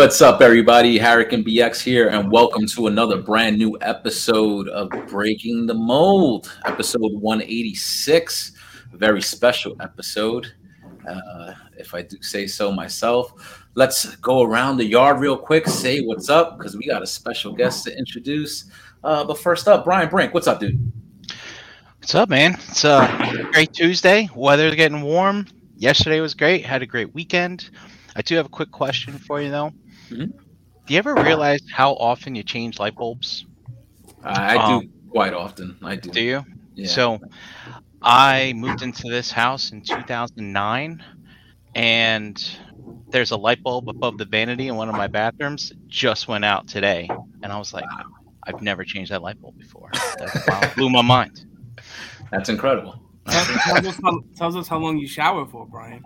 What's up, everybody? Harrican BX here, and welcome to another brand new episode of Breaking the Mold, episode 186. A very special episode, uh, if I do say so myself. Let's go around the yard real quick, say what's up, because we got a special guest to introduce. Uh, but first up, Brian Brink, what's up, dude? What's up, man? It's a great Tuesday. Weather's getting warm. Yesterday was great. Had a great weekend. I do have a quick question for you, though. Mhm. Do you ever realize how often you change light bulbs? I, I Um, do quite often. I do. Do you? Yeah. So, I moved into this house in 2009, and there's a light bulb above the vanity in one of my bathrooms. Just went out today, and I was like, I've never changed that light bulb before. That wow, blew my mind. That's incredible. Tells, tells us how, tells us how long you shower for, Brian.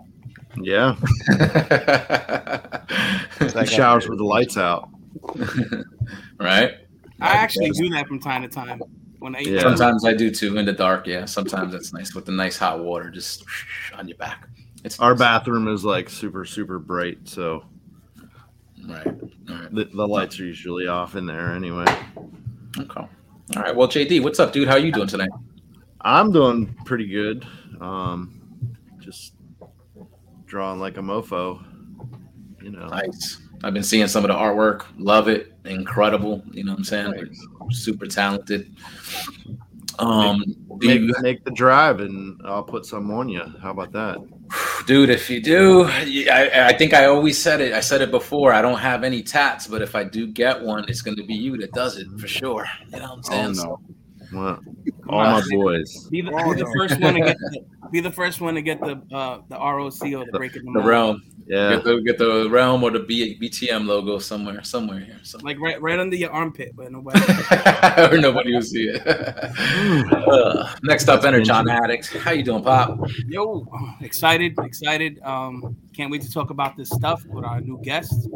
Yeah, It's like, showers with the lights out. right? I actually do that from time to time. When I Yeah. Sometimes I do too in the dark. Yeah, sometimes it's nice with the nice hot water just on your back. It's Our nice. bathroom is like super, super bright, so Right. All right. the, the lights are usually off in there anyway. Okay. All right. Well, JD, what's up, dude? How are you doing tonight? I'm doing pretty good. Um, just drawing like a mofo, you know. Nice. I've been seeing some of the artwork. Love it. Incredible. You know what I'm saying? Thanks. Super talented. Um, do Make, you, make the drive, and I'll put some on you. How about that? dude, if you do, I, I think I always said it. I said it before. I don't have any tats, but if I do get one, it's going to be you that does it for sure. You know what I'm saying? Oh, no. Well, all my boys. be the, be the first one to get the, be the first one to get the uh, the ROC or the break in the The realm. Yeah, Get the get the realm or the B, BTM logo somewhere, somewhere here. Somewhere. like right right under your armpit, but nobody. or nobody will see it. Uh, next up, Energon Addict. How you doing, Pop? Yo, excited, excited. Um, can't wait to talk about this stuff with our new guest.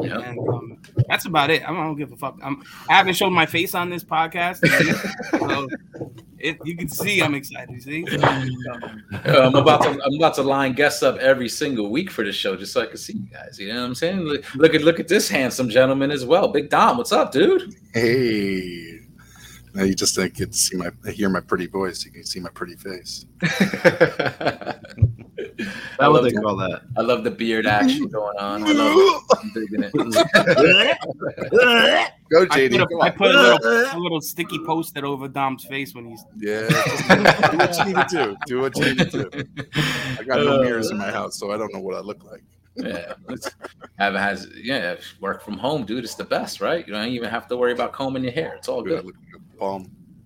Yeah. And um, that's about it. I don't give a fuck. I'm, I haven't shown my face on this podcast, so it, you can see I'm excited. You see, Um, I'm about to I'm about to line guests up every single week for this show just so I can see you guys. You know what I'm saying? Look, look at look at this handsome gentleman as well. Big Dom, what's up, dude? Hey. Now you just don't get to see my hear my pretty voice. You can see my pretty face. I love they the- call that. I love the beard action going on. I love it. I'm digging it. Go I JD. put, a, I put a little, a little sticky post-it over Dom's face when he's. Yeah. Do what you need to do. Do what you need to do. I got no Uh, mirrors in my house, so I don't know what I look like. Yeah, it's, have has yeah. Work from home, dude. It's the best, right? You don't even have to worry about combing your hair. It's all Dude, I good.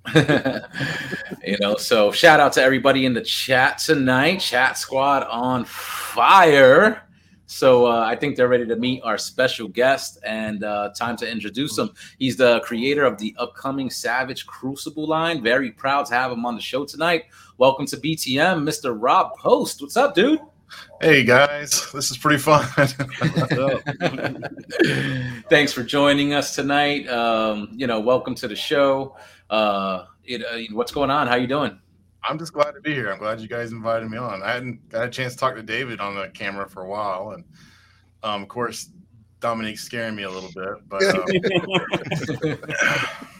you know, so shout out to everybody in the chat tonight. Chat squad on fire. So uh, I think they're ready to meet our special guest, and uh, time to introduce him. He's the creator of the upcoming Savage Crucible line. Very proud to have him on the show tonight. Welcome to BTM, Mr. Rob Post. What's up, dude? Hey guys, this is pretty fun. Thanks for joining us tonight. Um, you know, welcome to the show. Uh, it, uh, what's going on? How you doing? I'm just glad to be here. I'm glad you guys invited me on. I hadn't got a chance to talk to David on the camera for a while, and um, of course, Dominique's scaring me a little bit. But um,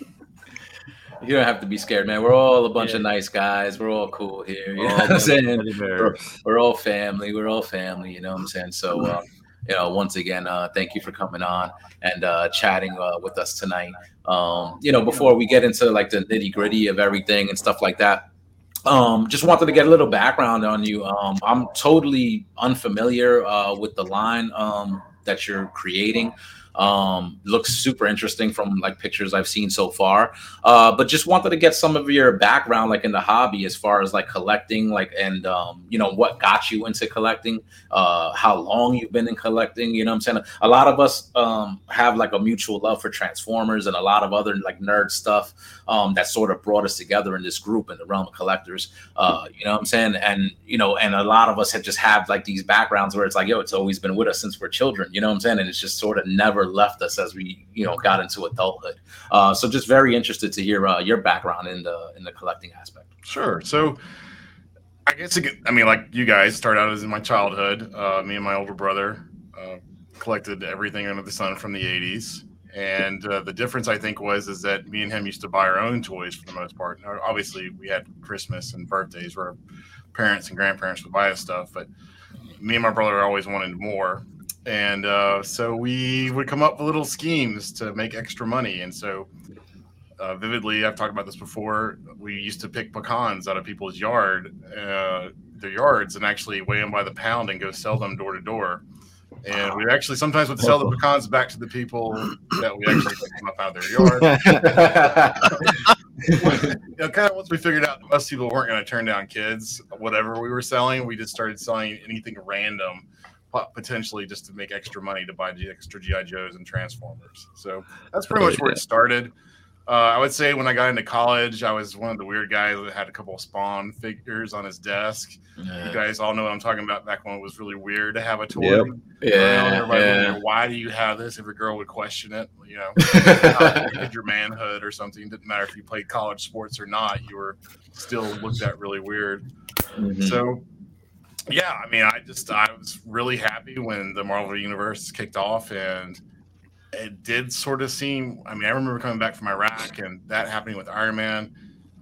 You don't have to be scared, man. We're all a bunch Yeah. of nice guys. We're all cool here. You know what I'm saying? bears. We're all family. We're all family. You know what I'm saying? So, uh, you know, once again, uh, thank you for coming on and uh, chatting uh, with us tonight. Um, you know, before we get into like the nitty gritty of everything and stuff like that, um, just wanted to get a little background on you. Um, I'm totally unfamiliar uh, with the line um, that you're creating. Um, looks super interesting from like pictures I've seen so far. Uh, but just wanted to get some of your background, like in the hobby, as far as like collecting, like and um, you know what got you into collecting, uh, how long you've been in collecting. You know, what I'm saying a lot of us um, have like a mutual love for Transformers and a lot of other like nerd stuff um, that sort of brought us together in this group in the realm of collectors. Uh, you know, what I'm saying, and you know, and a lot of us have just have like these backgrounds where it's like, yo, it's always been with us since we're children. You know, what I'm saying, and it's just sort of never left us as we you know got into adulthood. Uh, so just very interested to hear uh, your background in the in the collecting aspect. Sure. So I guess I mean, like you guys started out as in my childhood. Uh, me and my older brother uh, collected everything under the sun from the 80s. And uh, the difference, I think, was is that me and him used to buy our own toys for the most part. Obviously, we had Christmas and birthdays where parents and grandparents would buy us stuff, but me and my brother always wanted more. And uh, so we would come up with little schemes to make extra money. And so, uh, vividly, I've talked about this before. We used to pick pecans out of people's yard, uh, their yards, and actually weigh them by the pound and go sell them door to door. And we actually sometimes would sell the pecans back to the people that we actually picked them up out of their yard. you know, kind of once we figured out most people weren't going to turn down kids, whatever we were selling, we just started selling anything random, potentially just to make extra money to buy the extra GI Joes and Transformers. So that's pretty much where it started. Uh, I would say when I got into college, I was one of the weird guys that had a couple of Spawn figures on his desk. You guys all know what I'm talking about. Back when it was really weird to have a toy. Yep. Yeah, yeah. Why do you have this? Every girl would question it. You know, you your manhood or something. Didn't matter if you played college sports or not. You were still looked at really weird. Mhm. So, yeah, I mean, I just I was really happy when the Marvel Universe kicked off, and it did sort of seem. I mean, I remember coming back from Iraq and that happening with Iron Man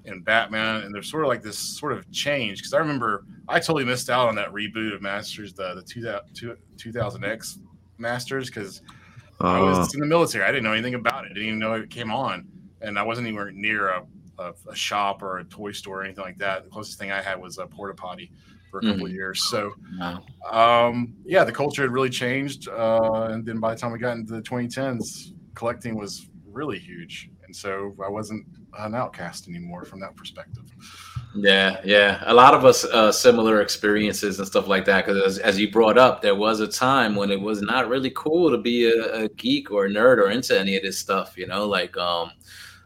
and Batman, and there's sort of like this sort of change because I remember I totally missed out on that reboot of Masters, the the 2000, 2000X Masters, because I Uh, was in the military. I didn't know anything about it. Didn't even know it came on, and I wasn't anywhere near a, a, a shop or a toy store or anything like that. The closest thing I had was a porta potty for a couple of years. So, Wow. um, yeah, the culture had really changed, uh, and then by the time we got into the 2010s, collecting was really huge, and so I wasn't an outcast anymore from that perspective. Yeah, yeah. A lot of us uh, similar experiences and stuff like that. Because as, as you brought up, there was a time when it was not really cool to be a, a geek or a nerd or into any of this stuff. You know, like um,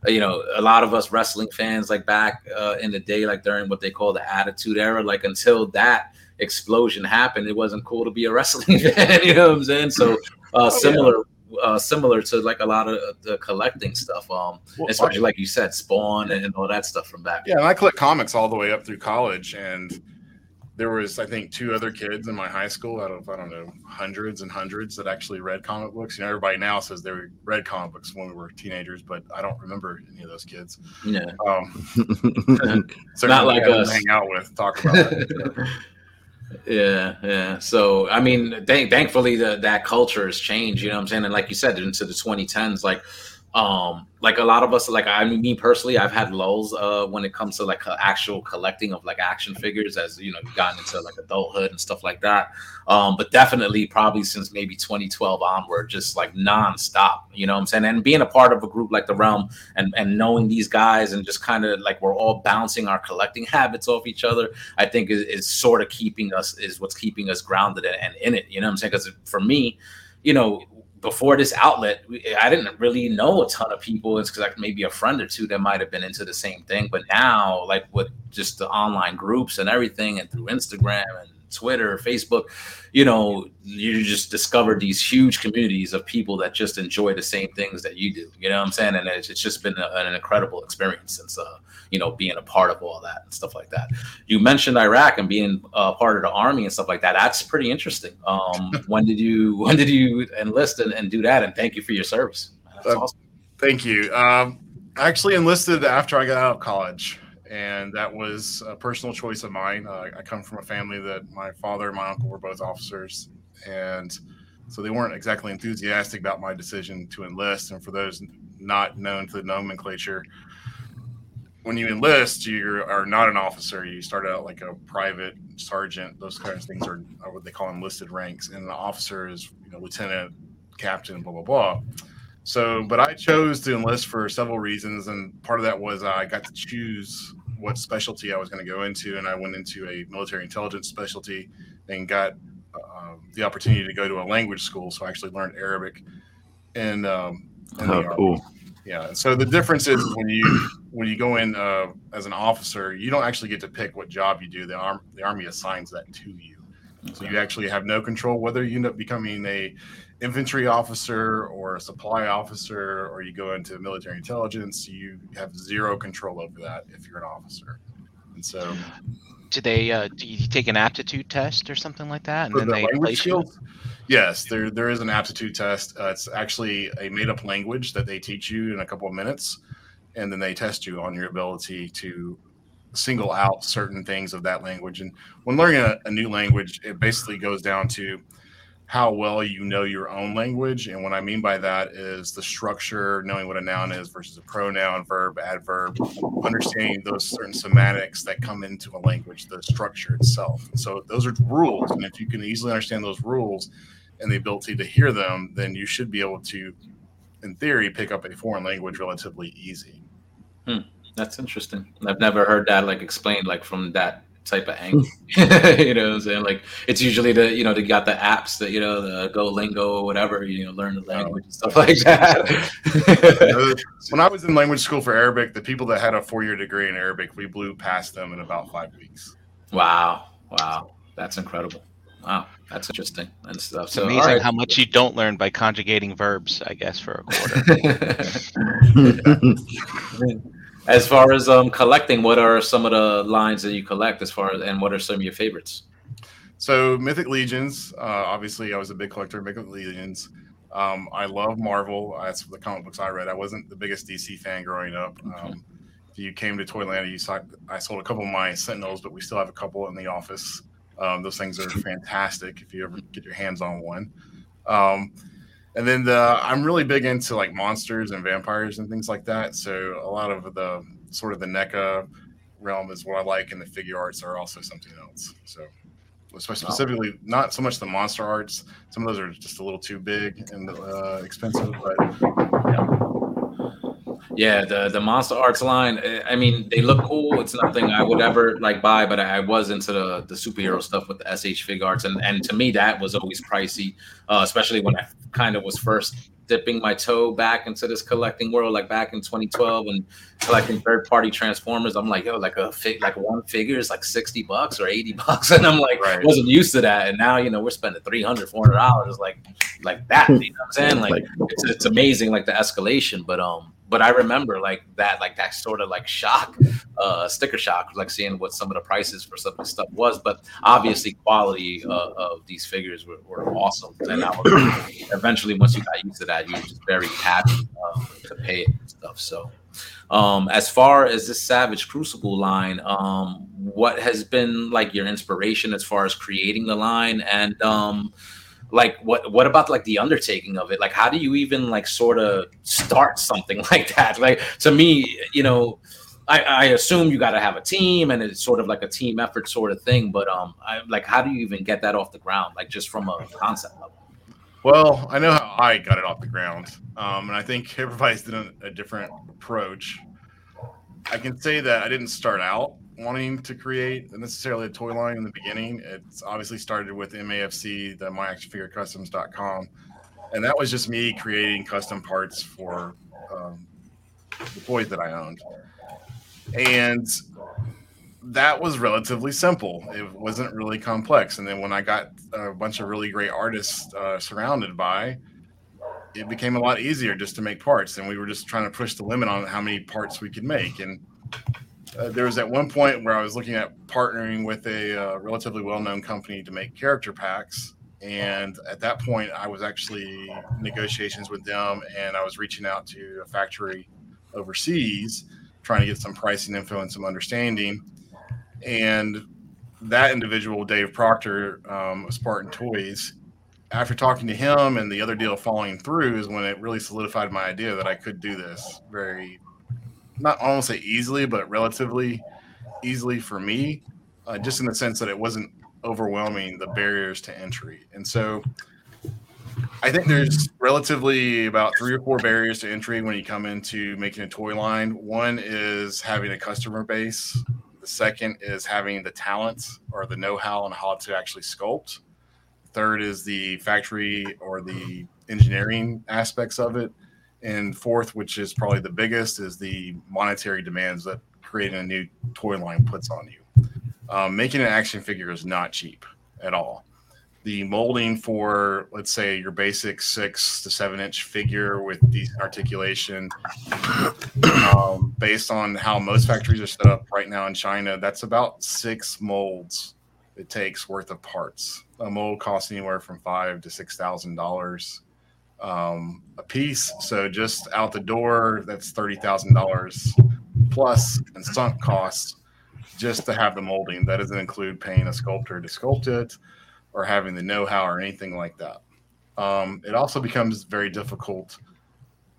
you know, a lot of us wrestling fans, like back uh, in the day, like during what they call the Attitude Era, like until that explosion happened, it wasn't cool to be a wrestling fan. you know what I'm saying? So uh, similar. Uh, similar to like a lot of the collecting stuff, um, Well, especially like you said, Spawn and all that stuff from back. Yeah, and I collect comics all the way up through college, and there was I think two other kids in my high school out of I don't know hundreds and hundreds that actually read comic books. You know, everybody now says they read comic books when we were teenagers, but I don't remember any of those kids. Yeah. Um, Not like us. Hang out with, talk about yeah, yeah. So I mean, thank, thankfully the, that culture has changed. You know what I'm saying? And like you said, into the 2010s, like, um, like a lot of us, like I mean, me personally, I've had lulls uh, when it comes to like actual collecting of like action figures, as you know, you've gotten into like adulthood and stuff like that. Um, but definitely, probably since maybe 2012 onward, just like nonstop. You know what I'm saying? And being a part of a group like the Realm and and knowing these guys and just kind of like we're all bouncing our collecting habits off each other I think is, is sort of keeping us is what's keeping us grounded and, and in it. You know what I'm saying? Because for me, you know, before this outlet, I didn't really know a ton of people. It's because like maybe a friend or two that might have been into the same thing. But now, like with just the online groups and everything, and through Instagram and Twitter, Facebook, you know, you just discover these huge communities of people that just enjoy the same things that you do. You know what I'm saying? And it's, it's just been a, an incredible experience since, uh, you know, being a part of all that and stuff like that. You mentioned Iraq and being uh, part of the army and stuff like that. That's pretty interesting. Um, when did you when did you enlist and, and do that? And thank you for your service. That's Uh, awesome. Thank you. Um, I actually enlisted after I got out of college, and that was a personal choice of mine. Uh, I come from a family that my father and my uncle were both officers, and so they weren't exactly enthusiastic about my decision to enlist. And for those not known to the nomenclature, when you enlist, you are not an officer. You start out like a private sergeant. Those kinds of things are, are what they call enlisted ranks, and an officer is you know lieutenant, captain, blah blah blah. So, but I chose to enlist for several reasons, and part of that was I got to choose what specialty I was going to go into, and I went into a military intelligence specialty and got uh, the opportunity to go to a language school. So I actually learned Arabic, and um, Oh, cool. Yeah. So the difference is when you when you go in uh, as an officer, you don't actually get to pick what job you do. The arm the army assigns that to you. So you actually have no control whether you end up becoming a infantry officer or a supply officer or you go into military intelligence. You have zero control over that if you're an officer. And so Do they? Uh, do you take an aptitude test or something like that, and then the they language place you? Yes, there there is an aptitude test. Uh, it's actually a made up language that they teach you in a couple of minutes, and then they test you on your ability to single out certain things of that language. And when learning a, a new language, it basically goes down to how well you know your own language. And what I mean by that is the structure, knowing what a noun is versus a pronoun, verb, adverb, understanding those certain semantics that come into a language, the structure itself. So those are rules. And if you can easily understand those rules and the ability to hear them, then you should be able to, in theory, pick up a foreign language relatively easy. Hmm. That's interesting. I've never heard that like explained like from that type of angle. you know what I'm saying? Like it's usually the you know they got the apps that you know the Go Lingo or whatever, you know, learn the oh. language and stuff like that. When I was in language school for Arabic, the people that had a four year degree in Arabic, we blew past them in about five weeks. wow. Wow. That's incredible. Wow. That's interesting and stuff. It's So amazing all right. how much you don't learn by conjugating verbs, I guess, for a quarter. as far as um collecting, what are some of the lines that you collect as far as and what are some of your favorites? So Mythic Legions, uh, obviously, I was a big collector of Mythic Legions. Um, I love Marvel. That's the comic books I read. I wasn't the biggest DC fan growing up. Um, if you came to Toylanta, you saw I sold a couple of my Sentinels, but we still have a couple in the office. Um, those things are fantastic if you ever get your hands on one. Um, and then the I'm really big into like monsters and vampires and things like that. So a lot of the sort of the NECA realm is what I like, and the Figuarts are also something else. So specifically not so much the monster arts. Some of those are just a little too big and uh, expensive, but Yeah, the the monster arts line. eh, I mean, they look cool. It's nothing I would ever like buy, but I was into the the superhero stuff with the SH Figuarts, and and to me that was always pricey, uh, especially when I kind of was first dipping my toe back into this collecting world, like back in 2012 and collecting third party Transformers. I'm like, yo, like a fig, like one figure is like 60 bucks or 80 bucks, and I'm like, Right. wasn't used to that, and now you know we're spending 300 400 dollars like like that. You know what I'm saying? Like, Like- it's, it's amazing, like the escalation, but um. But I remember like that, like that sort of like shock, uh, sticker shock, like seeing what some of the prices for some of this stuff was. But obviously, quality uh, of these figures were, were awesome. And was, eventually, once you got used to that, you were just very happy um, to pay it and stuff. So, um, as far as this Savage Crucible line, um, what has been like your inspiration as far as creating the line and um, like what what about like the undertaking of it? Like how do you even like sort of start something like that? Like to me you know i i assume you got to have a team and it's sort of like a team effort sort of thing but um i like how do you even get that off the ground like just from a concept level? Well, I know how I got it off the ground, um, and I think everybody's done a, a different approach. I can say that I didn't start out wanting to create necessarily a toy line in the beginning. It's obviously started with MAFC, the MyActionFigureCustoms.com, and that was just me creating custom parts for um, the toys that I owned. And that was relatively simple. It wasn't really complex. And then when I got a bunch of really great artists uh, surrounded by, it became a lot easier just to make parts. And we were just trying to push the limit on how many parts we could make. And uh, there was at one point where I was looking at partnering with a uh, relatively well-known company to make character packs. And at that point, I was actually negotiations with them, and I was reaching out to a factory overseas, trying to get some pricing info and some understanding. And that individual, Dave Proctor, um, of Spartan Toys, after talking to him and the other deal falling through, is when it really solidified my idea that I could do this very, not won't say easily, but relatively easily for me, uh, just in the sense that it wasn't overwhelming the barriers to entry. And so I think there's relatively about three or four barriers to entry when you come into making a toy line. One is having a customer base. The second is having the talent or the know-how on how to actually sculpt. Third is the factory or the engineering aspects of it. And fourth, which is probably the biggest, is the monetary demands that creating a new toy line puts on you. Um, making an action figure is not cheap at all. The molding for, let's say, your basic six to seven inch figure with decent articulation, um, based on how most factories are set up right now in China, that's about six molds it takes worth of parts. A mold costs anywhere from five to six thousand dollars um, a piece. So just out the door, that's thirty thousand dollars plus and sunk costs just to have the molding. That doesn't include paying a sculptor to sculpt it or having the know-how or anything like that. Um, it also becomes very difficult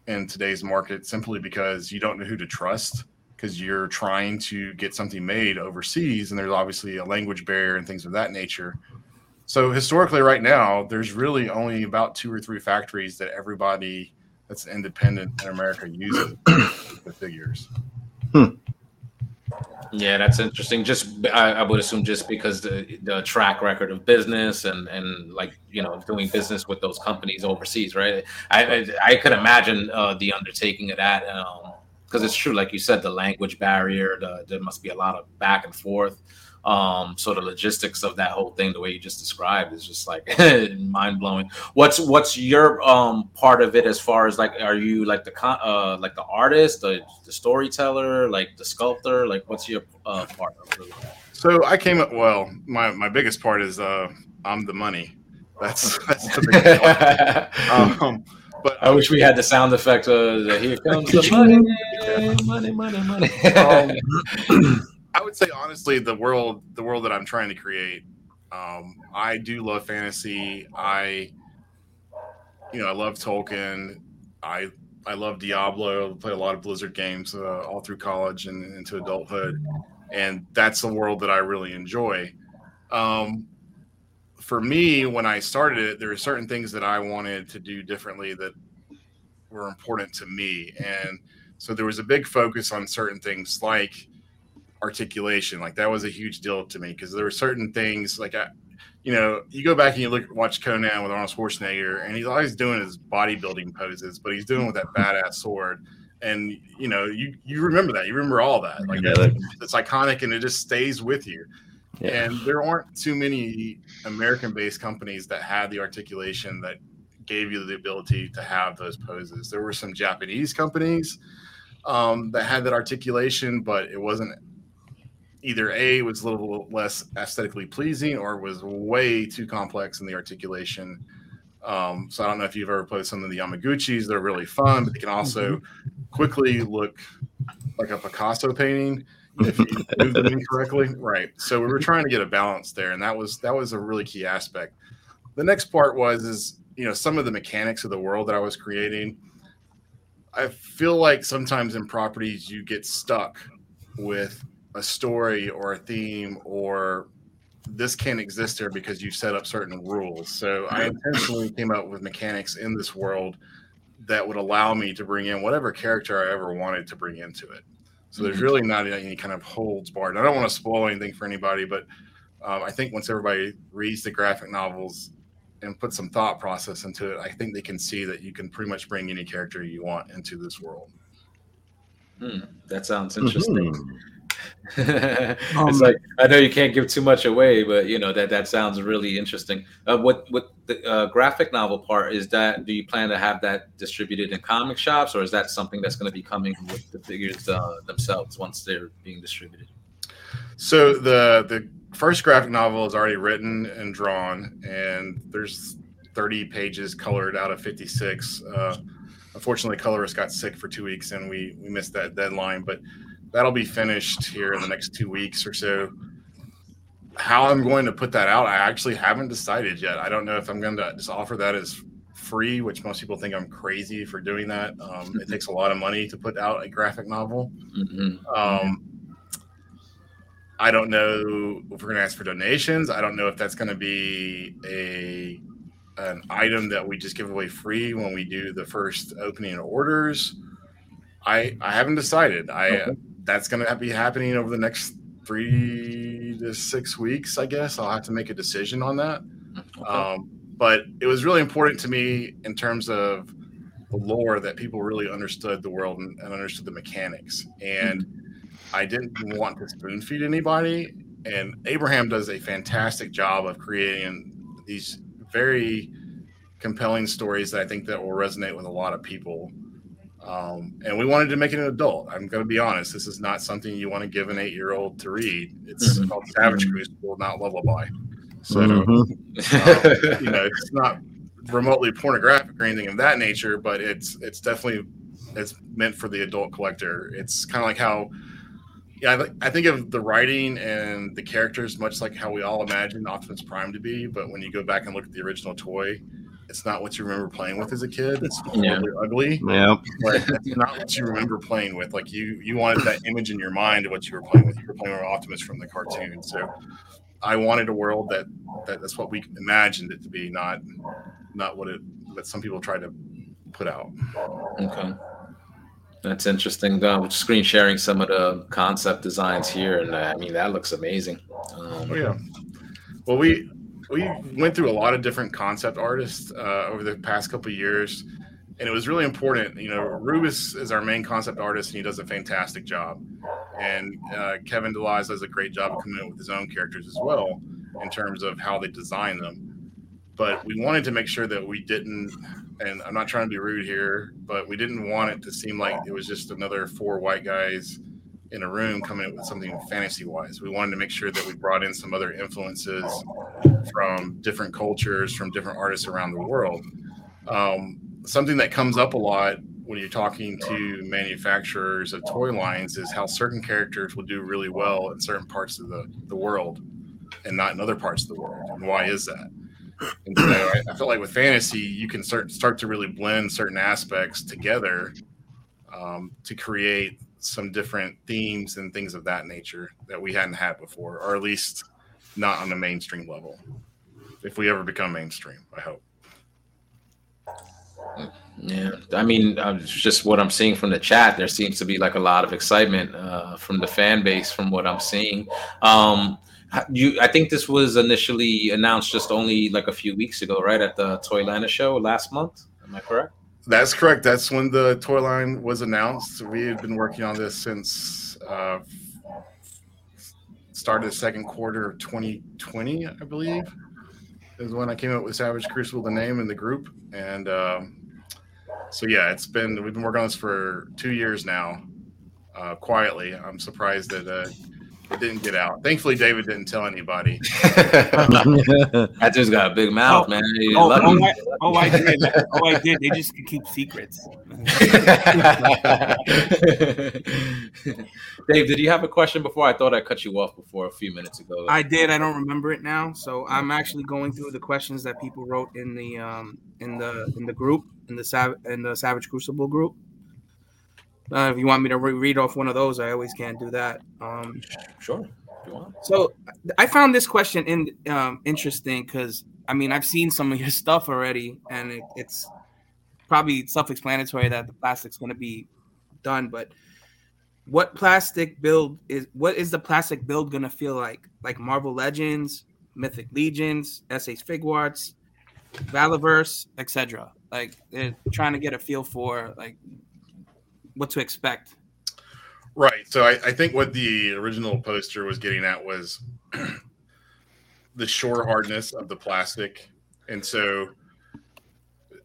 in today's market simply because you don't know who to trust because you're trying to get something made overseas and there's obviously a language barrier and things of that nature. So historically right now there's really only about two or three factories that everybody that's independent in America uses the figures. Yeah, that's interesting. Just I, I, would assume just because the the track record of business and and like you know doing business with those companies overseas, right? I I, I could imagine uh, the undertaking of that because um, it's true, like you said, the language barrier. The, there must be a lot of back and forth. Um, so the logistics of that whole thing, the way you just described, is just like mind blowing. What's what's your um part of it as far as like, are you like the con- uh like the artist, the, the storyteller, like the sculptor? Like, what's your uh, part of it? So I came up. Well, my my biggest part is uh I'm the money. That's that's the biggest part. um, but I wish we had the sound effect. Uh, here comes the money, money, money, money. um, I would say honestly, the world, the world that I'm trying to create, um, I do love fantasy. I, you know, I love Tolkien. I I love Diablo. I play a lot of Blizzard games uh, all through college and into adulthood, and that's the world that I really enjoy. Um, for me, when I started it, there were certain things that I wanted to do differently that were important to me, and so there was a big focus on certain things like articulation. Like that was a huge deal to me because there were certain things like I, you know, you go back and you look watch Conan with Arnold Schwarzenegger, and he's always doing his bodybuilding poses, but he's doing with that badass sword. And you know, you you remember that, you remember all that. Like yeah, it's iconic, and it just stays with you. Yeah. And there aren't too many American-based companies that had the articulation that gave you the ability to have those poses. There were some Japanese companies um, that had that articulation, but it wasn't either A was a little less aesthetically pleasing or was way too complex in the articulation. Um, so I don't know if you've ever played some of the Yamaguchis. They're really fun, but they can also mm-hmm. quickly look like a Picasso painting if you move them incorrectly. Right. So we were trying to get a balance there, and that was that was a really key aspect. The next part was is you know some of the mechanics of the world that I was creating. I feel like sometimes in properties you get stuck with a story or a theme or this can't exist here because you set up certain rules. So I intentionally came up with mechanics in this world that would allow me to bring in whatever character I ever wanted to bring into it. So there's mm-hmm. really not any kind of holds barred. I don't want to spoil anything for anybody, but um, I think once everybody reads the graphic novels and put some thought process into it, I think they can see that you can pretty much bring any character you want into this world. Hmm, that sounds interesting. Mm-hmm. um, it's like I know you can't give too much away, but you know that that sounds really interesting. Uh, what what the uh, graphic novel part is that? Do you plan to have that distributed in comic shops, or is that something that's going to be coming with the figures uh, themselves once they're being distributed? So the the first graphic novel is already written and drawn, and there's 30 pages colored out of 56. Uh, unfortunately, colorist got sick for two weeks, and we we missed that deadline, but that'll be finished here in the next two weeks or so. How I'm going to put that out, I actually haven't decided yet. I don't know if I'm going to just offer that as free, which most people think I'm crazy for doing that. Um, it takes a lot of money to put out a graphic novel. Mm-hmm. Um, I don't know if we're going to ask for donations. I don't know if that's going to be a an item that we just give away free when we do the first opening orders. I I haven't decided. I okay that's going to be happening over the next three to six weeks, I guess. I'll have to make a decision on that. Okay. Um, but it was really important to me in terms of the lore that people really understood the world and, and understood the mechanics. And mm-hmm. I didn't want to spoon feed anybody. And Abraham does a fantastic job of creating these very compelling stories that I think that will resonate with a lot of people. Um, and we wanted to make it an adult. I'm going to be honest. This is not something you want to give an eight year old to read. It's Mhm. called Savage Crucible, not Lullaby. So, Mhm. um, you know, it's not remotely pornographic or anything of that nature, but it's it's definitely it's meant for the adult collector. It's kind of like how, yeah, I, thi- I think of the writing and the characters much like how we all imagine Optimus Prime to be. But when you go back and look at the original toy, it's not what you remember playing with as a kid. It's Yeah. ugly. Yeah. But that's not what you remember playing with. Like you, you wanted that image in your mind of what you were playing with. You were playing with Optimus from the cartoon. So I wanted a world that, that that's what we imagined it to be, not not what it what some people try to put out. Okay. That's interesting. Um, screen sharing some of the concept designs here, and uh, I mean that looks amazing. Um, Oh yeah. Well, we we went through a lot of different concept artists uh, over the past couple years, and it was really important. You know, Rubus is our main concept artist, and he does a fantastic job. And uh, Kevin Delaz does a great job of coming up with his own characters as well, in terms of how they design them. But we wanted to make sure that we didn't, and I'm not trying to be rude here, but we didn't want it to seem like it was just another four white guys in a room coming up with something fantasy wise. We wanted to make sure that we brought in some other influences from different cultures, from different artists around the world. Um, something that comes up a lot when you're talking to manufacturers of toy lines is how certain characters will do really well in certain parts of the, the world and not in other parts of the world. And why is that? And so I, I feel like with fantasy, you can start start to really blend certain aspects together um, to create some different themes and things of that nature that we hadn't had before, or at least not on the mainstream level. If we ever become mainstream, I hope. Yeah, I mean, uh, just what I'm seeing from the chat, there seems to be like a lot of excitement uh, from the fan base, from what I'm seeing. Um, you, I think this was initially announced just only like a few weeks ago, right at the Toylanta show last month. Am I correct? That's correct. That's when the toy line was announced. We had been working on this since uh, started the second quarter of 2020, I believe. Is when I came up with Savage Crucible, the name and the group, and um, so yeah, it's been we've been working on this for two years now. Uh, quietly, I'm surprised that uh, it didn't get out. Thankfully, David didn't tell anybody. that dude's got a big mouth, Oh, man. He's Oh, oh, I, oh, I did. Oh, I did. They just can keep secrets. Dave, did you have a question before? I thought I cut you off before a few minutes ago. I did. I don't remember it now. So I'm actually going through the questions that people wrote in the um in the in the group in the Sav- in the Savage Crucible group. Uh, if you want me to re- read off one of those, I always can do that. Um, sure. if you want. so I found this question in um, interesting because I mean I've seen some of your stuff already, and it, it's probably self-explanatory that the plastic's going to be done. But what plastic build is? What is the plastic build going to feel like? Like Marvel Legends, Mythic Legions, SH Figuarts, Valaverse, etc. Like they're trying to get a feel for like what to expect. Right. So I, I think what the original poster was getting at was the shore hardness of the plastic, and so,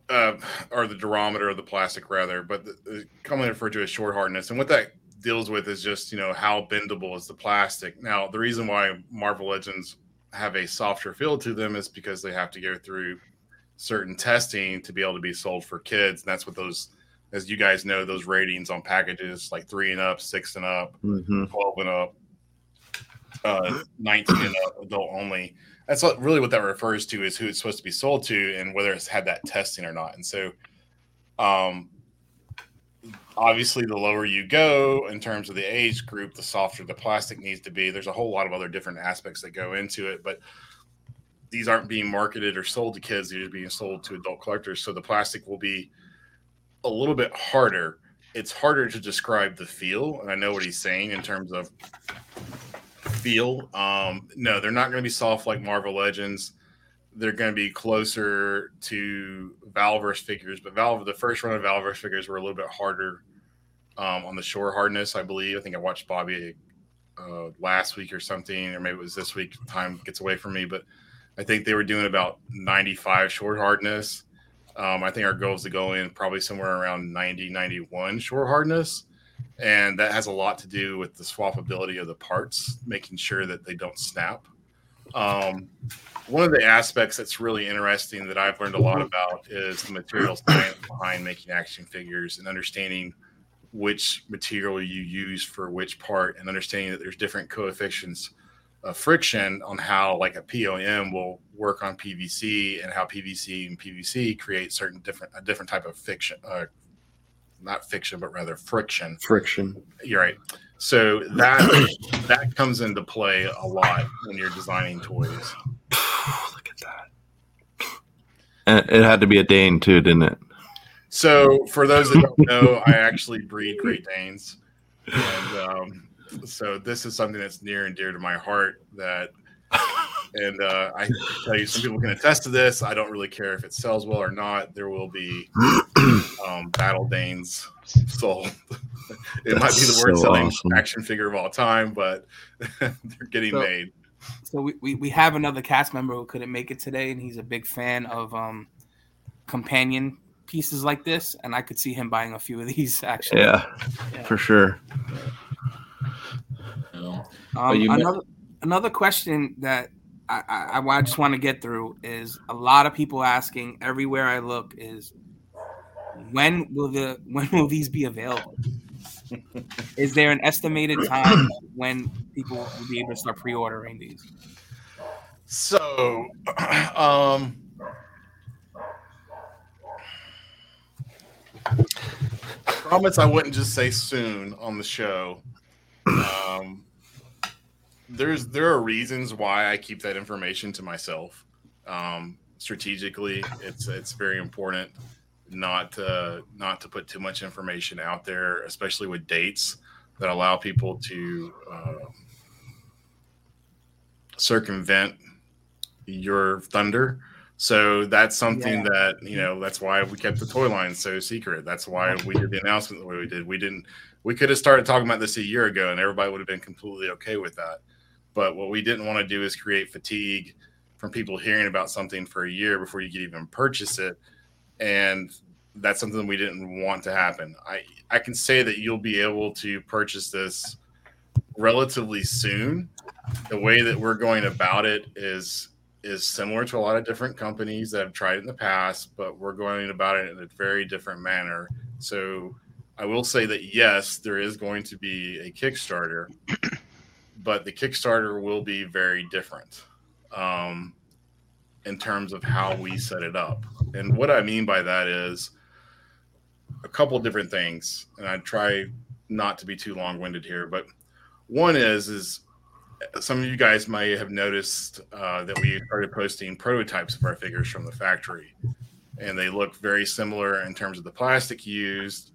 uh, or the durometer of the plastic rather, but the, the commonly referred to as shore hardness. And what that deals with is just you know how bendable is the plastic. Now the reason why Marvel Legends have a softer feel to them is because they have to go through certain testing to be able to be sold for kids, and that's what those as you guys know, those ratings on packages like three and up, six and up, Mhm. 12 and up, uh, 19 and up, adult only. That's what, really what that refers to is who it's supposed to be sold to and whether it's had that testing or not. And so, um, obviously, the lower you go in terms of the age group, the softer the plastic needs to be. There's a whole lot of other different aspects that go into it, but these aren't being marketed or sold to kids; they're being sold to adult collectors. So the plastic will be a little bit harder. It's harder to describe the feel, and I know what he's saying in terms of feel. Um, no, they're not going to be soft like Marvel Legends. They're going to be closer to Valaverse figures, but Valve, the first run of Valaverse figures were a little bit harder um, on the shore hardness. I believe. I think I watched Bobby uh, last week or something, or maybe it was this week. Time gets away from me, but I think they were doing about 95 shore hardness Um, I think our goal is to go in probably somewhere around 90, 91 shore hardness. And that has a lot to do with the swappability of the parts, making sure that they don't snap. Um, one of the aspects that's really interesting that I've learned a lot about is the material science behind making action figures and understanding which material you use for which part and understanding that there's different coefficients of friction on how like a POM will work on PVC and how PVC and PVC create certain different a different type of fiction uh, not fiction but rather friction Friction. you're right so that that comes into play a lot when you're designing toys Look at that. And it had to be a Dane too, didn't it? So, for those that don't know, I actually breed Great Danes, and um, so this is something that's near and dear to my heart. That, and uh, I tell you, some people can attest to this. I don't really care if it sells well or not. There will be um, Battle Danes sold. it might be the worst so selling awesome. action figure of all time, but they're getting So- made. So we, we, we have another cast member who couldn't make it today, and he's a big fan of um companion pieces like this, and I could see him buying a few of these actually. Yeah, Yeah. for sure. You know? Um, you men- another another question that I, I, I just want to get through is a lot of people asking everywhere I look is when will the when will these be available? is there an estimated time when people will be able to start pre-ordering these? So, um, I promise I wouldn't just say soon on the show. Um, there's there are reasons why I keep that information to myself. Um, strategically, it's it's very important not to not to put too much information out there, especially with dates that allow people to uh, circumvent your thunder. So that's something Yeah. that you mm-hmm. know. That's why we kept the toy line so secret. That's why we did the announcement the way we did. We didn't. We could have started talking about this a year ago, and everybody would have been completely okay with that. But what we didn't want to do is create fatigue from people hearing about something for a year before you could even purchase it, and that's something we didn't want to happen. I I can say that you'll be able to purchase this relatively soon. The way that we're going about it is is similar to a lot of different companies that have tried it in the past, but we're going about it in a very different manner. So I will say that yes, there is going to be a Kickstarter, but the Kickstarter will be very different um, in terms of how we set it up. And what I mean by that is a couple of different things, and I try not to be too long-winded here, but one is is some of you guys might have noticed uh, that we started posting prototypes of our figures from the factory, and they look very similar in terms of the plastic used.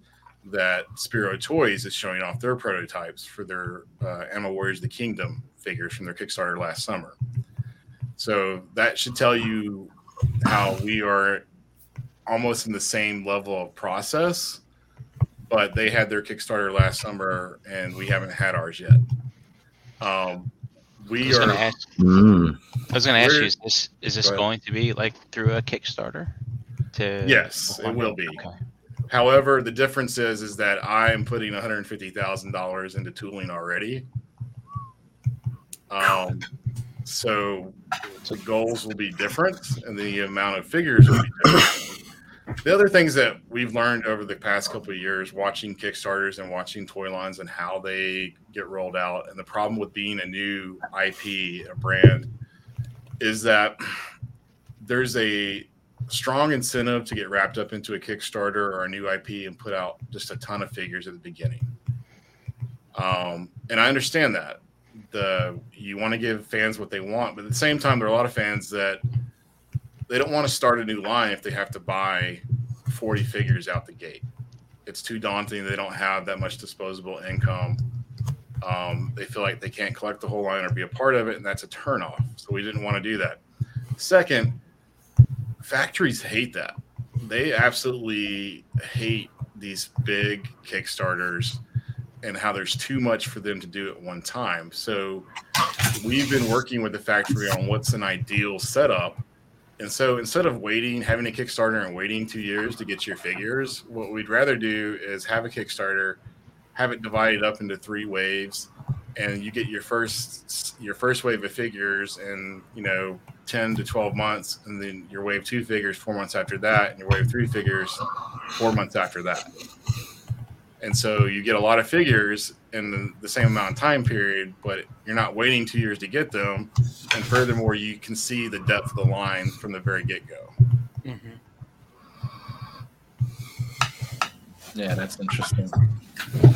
That Spiro Toys is showing off their prototypes for their uh, Animal Warriors the Kingdom figures from their Kickstarter last summer. So that should tell you how we are almost in the same level of process, but they had their Kickstarter last summer, and we haven't had ours yet. Um, we was are gonna ask. Mm. I was gonna ask you: Is this is this Go going to be like through a Kickstarter? To Yes, it will be. Okay. However, the difference is is that I am putting one hundred fifty thousand dollars into tooling already. Um, so the goals will be different, and the amount of figures will be different. The other things that we've learned over the past couple of years, watching Kickstarters and watching toy lines and how they get rolled out, and the problem with being a new IP, a brand, is that there's a strong incentive to get wrapped up into a Kickstarter or a new IP and put out just a ton of figures at the beginning. Um, and I understand that the you want to give fans what they want, but at the same time, there are a lot of fans that they don't want to start a new line if they have to buy 40 figures out the gate. It's too daunting. They don't have that much disposable income. Um, they feel like they can't collect the whole line or be a part of it, and that's a turnoff. So we didn't want to do that. Second, factories hate that. They absolutely hate these big Kickstarters and how there's too much for them to do at one time. So we've been working with the factory on what's an ideal setup and so instead of waiting, having a Kickstarter and waiting two years to get your figures, what we'd rather do is have a Kickstarter, have it divided up into three waves, and you get your first your first wave of figures in you know 10 to 12 months and then your wave two figures four months after that and your wave three figures four months after that and so you get a lot of figures in the, the same amount of time period but you're not waiting two years to get them. And furthermore you can see the depth of the line from the very get-go mm-hmm. Yeah, that's interesting.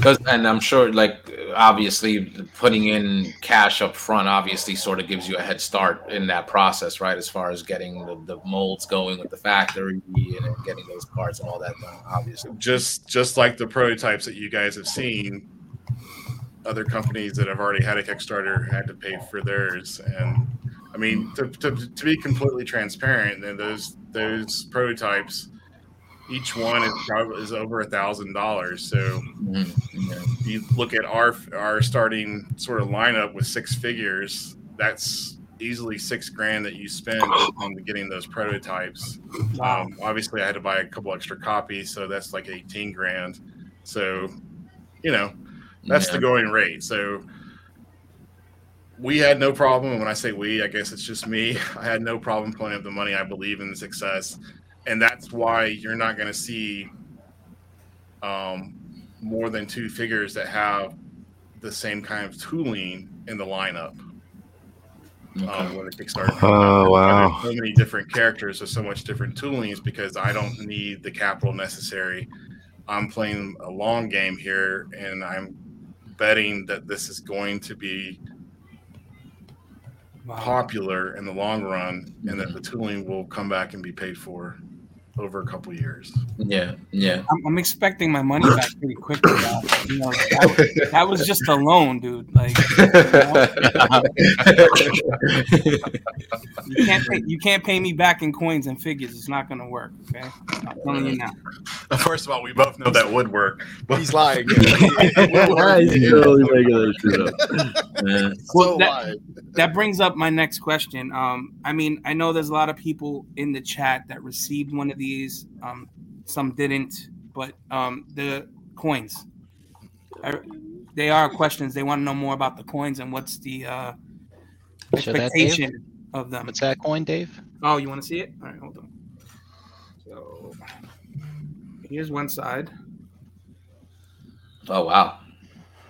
'Cause- and I'm sure, like, obviously, putting in cash up front obviously sort of gives you a head start in that process, right? As far as getting the, the molds going with the factory and getting those parts and all that done, obviously. just just like the prototypes that you guys have seen other companies that have already had a kickstarter had to pay for theirs and i mean to, to, to be completely transparent then those those prototypes each one is probably is over a thousand dollars so Mhm. You look at our our starting sort of lineup with six figures that's easily six grand that you spend on getting those prototypes Wow. um, obviously, I had to buy a couple extra copies, so that's like eighteen grand. So, you know, that's Yeah. the going rate. So, we had no problem. And when I say we, I guess it's just me. I had no problem pulling up the money. I believe in the success, and that's why you're not going to see um, more than two figures that have the same kind of tooling in the lineup Okay. um, when the Kickstarter. Oh, out. wow. So many different characters with so much different toolings because I don't need the capital necessary. I'm playing a long game here, and I'm betting that this is going to be Wow. popular in the long run, and that the tooling will come back and be paid for over a couple years. Yeah, yeah. I'm, I'm expecting my money back pretty quickly. Now. You know, that, that was just a loan, dude. Like you can't pay, you can't pay me back in coins and figures. It's not gonna work. Okay, I'm telling you now. First of all, we both know that would work. But He's lying. He's totally making that shit up. Well, so that- lying. that brings up my next question. Um, I mean, I know there's a lot of people in the chat that received one of these. Um, some didn't, but um, the coins, are, they are questions. They want to know more about the coins and what's the uh, Show that, expectation of them. What's that coin, Dave? Oh, you want to see it? All right, hold on. So here's one side. Oh wow.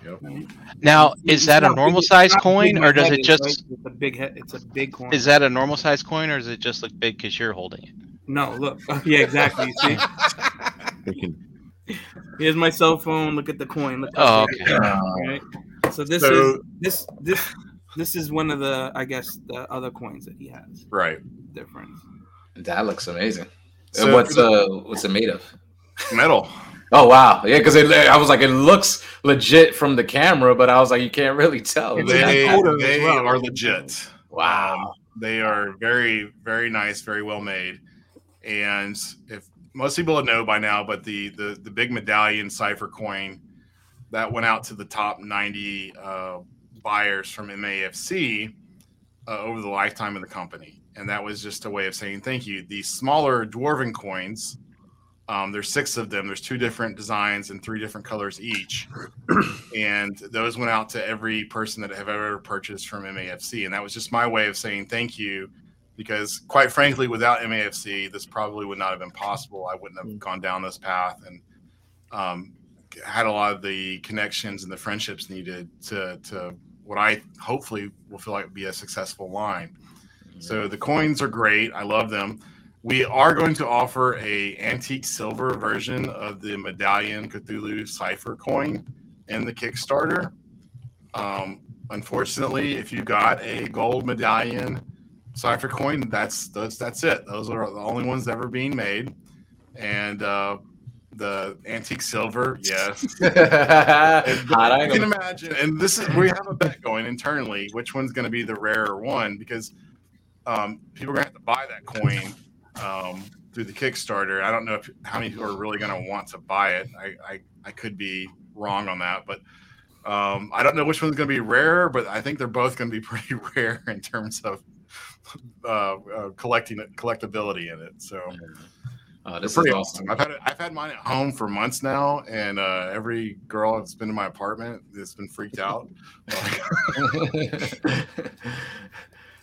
Yep. Now, is that a not big- normal size coin, or does it just? It's a big. It's a big coin. is that a normal size coin, or does it just look big because you're holding it? No? Look, yeah, exactly. You see, here's my cell phone. Look at the coin. Look Oh, how big it okay. right? So this So- is this this this is one of the I guess the other coins that he has. right, Different. That looks amazing. So and what's uh what's it made of? metal. Oh wow, yeah, because I was like, it looks legit from the camera, but I was like, you can't really tell. They, a photo as they well. are legit. Wow. They are very, very nice, very well made. And if most people would know by now, but the the the big medallion cipher coin that went out to the top 90 uh, buyers from MAFC uh, over the lifetime of the company, and that was just a way of saying thank you. The smaller dwarven coins. Um, there's six of them. There's two different designs and three different colors each, and those went out to every person that have ever purchased from MAFC, and that was just my way of saying thank you, because quite frankly, without MAFC, this probably would not have been possible. I wouldn't have gone down this path and um, had a lot of the connections and the friendships needed to to what I hopefully will feel like be a successful line. So the coins are great. I love them. We are going to offer a antique silver version of the Medallion Cthulhu Cipher coin in the Kickstarter. Um, unfortunately, if you got a gold medallion cipher coin, that's that's that's it. Those are the only ones ever being made. And uh, the antique silver, yes. Hot you can imagine, and this is we have a bet going internally, which one's going to be the rarer one because um, people are going to have to buy that coin um, through the Kickstarter. I don't know if how many people are really going to want to buy it. I, I I could be wrong on that, but um, I don't know which one's going to be rarer. But I think they're both going to be pretty rare in terms of uh, uh, collecting collectability in it. So Uh, they're is pretty awesome. awesome. I've had I've had mine at home for months now, and uh, every girl that's been in my apartment has been freaked out.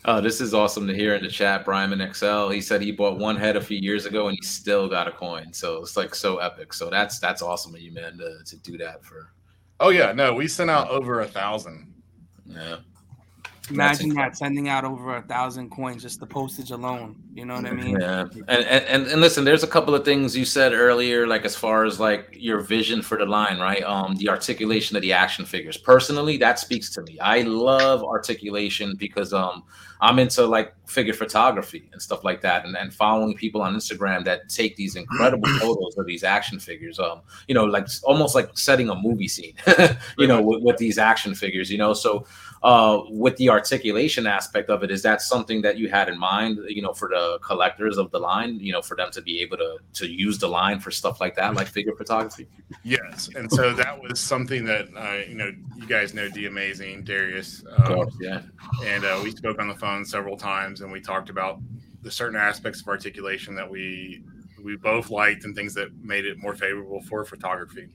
oh, this is awesome to hear in the chat. Brian XL, he said he bought one head a few years ago and he still got a coin. So it's like so epic. So that's that's awesome of you, man, to, to do that for. oh yeah, no, we sent out over a thousand. Yeah. Imagine that sending out over a thousand coins, just the postage alone. You know what I mean? Yeah, and, and and and listen, there's a couple of things you said earlier, like as far as like your vision for the line, right? Um, the articulation of the action figures. Personally, that speaks to me. I love articulation because um, I'm into like figure photography and stuff like that, and, and following people on Instagram that take these incredible photos of these action figures. Um, you know, like almost like setting a movie scene. you know, with, with these action figures. You know, so uh, with the articulation aspect of it, is that something that you had in mind, you know, for the collectors of the line, you know, for them to be able to to use the line for stuff like that, like figure photography? Yes, and so that was something that uh, you know you guys know D Amazing Darius, Of um, course, yeah. and uh, we spoke on the phone several times, and we talked about the certain aspects of articulation that we we both liked and things that made it more favorable for photography.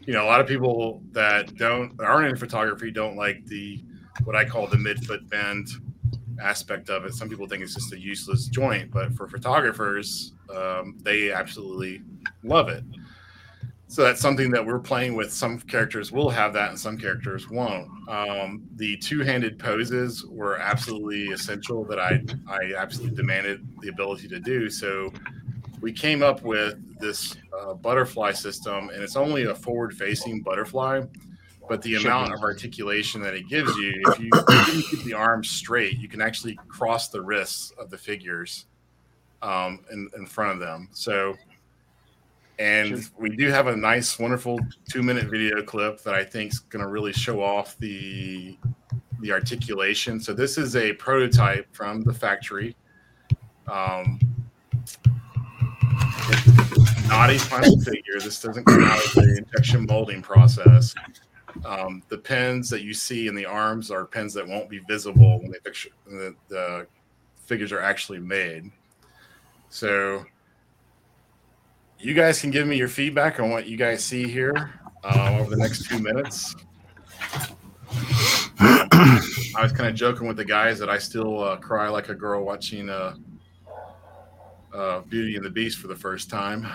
You know, a lot of people that don't aren't in photography don't like the what I call the midfoot bend aspect of it. Some people think it's just a useless joint, but for photographers, um, they absolutely love it. So that's something that we're playing with. Some characters will have that, and some characters won't. Um, the two-handed poses were absolutely essential that I I absolutely demanded the ability to do. So we came up with this uh, butterfly system, and it's only a forward-facing butterfly, but the amount of articulation that it gives you, if you, if you keep the arms straight, you can actually cross the wrists of the figures um, in, in front of them. So, and we do have a nice, wonderful two-minute video clip that I think is going to really show off the the articulation. So this is a prototype from the factory. Um, not a final figure. This doesn't come out of the injection molding process. Um, the pins that you see in the arms are pins that won't be visible when, they picture, the, the figures are actually made. So you guys can give me your feedback on what you guys see here uh, over the next two minutes. I was kind of joking with the guys that I still uh, cry like a girl watching uh, uh, Beauty and the Beast for the first time.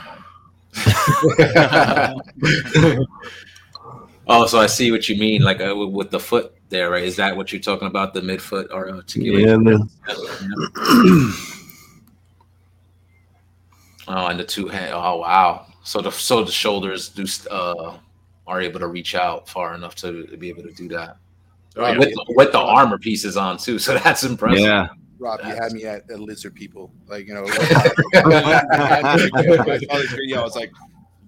oh, so I see what you mean, like uh, with- with the foot there, right? Is that what you're talking about, the midfoot or Yeah, articulation? man. Oh, and the two hand. Oh, wow. So the so the shoulders do uh are able to reach out far enough to, to be able to do that Oh, yeah. with, with the armor pieces on too. So that's impressive. yeah. Rob, you had me at, at lizard people. Like, you know, I saw this video, I was like,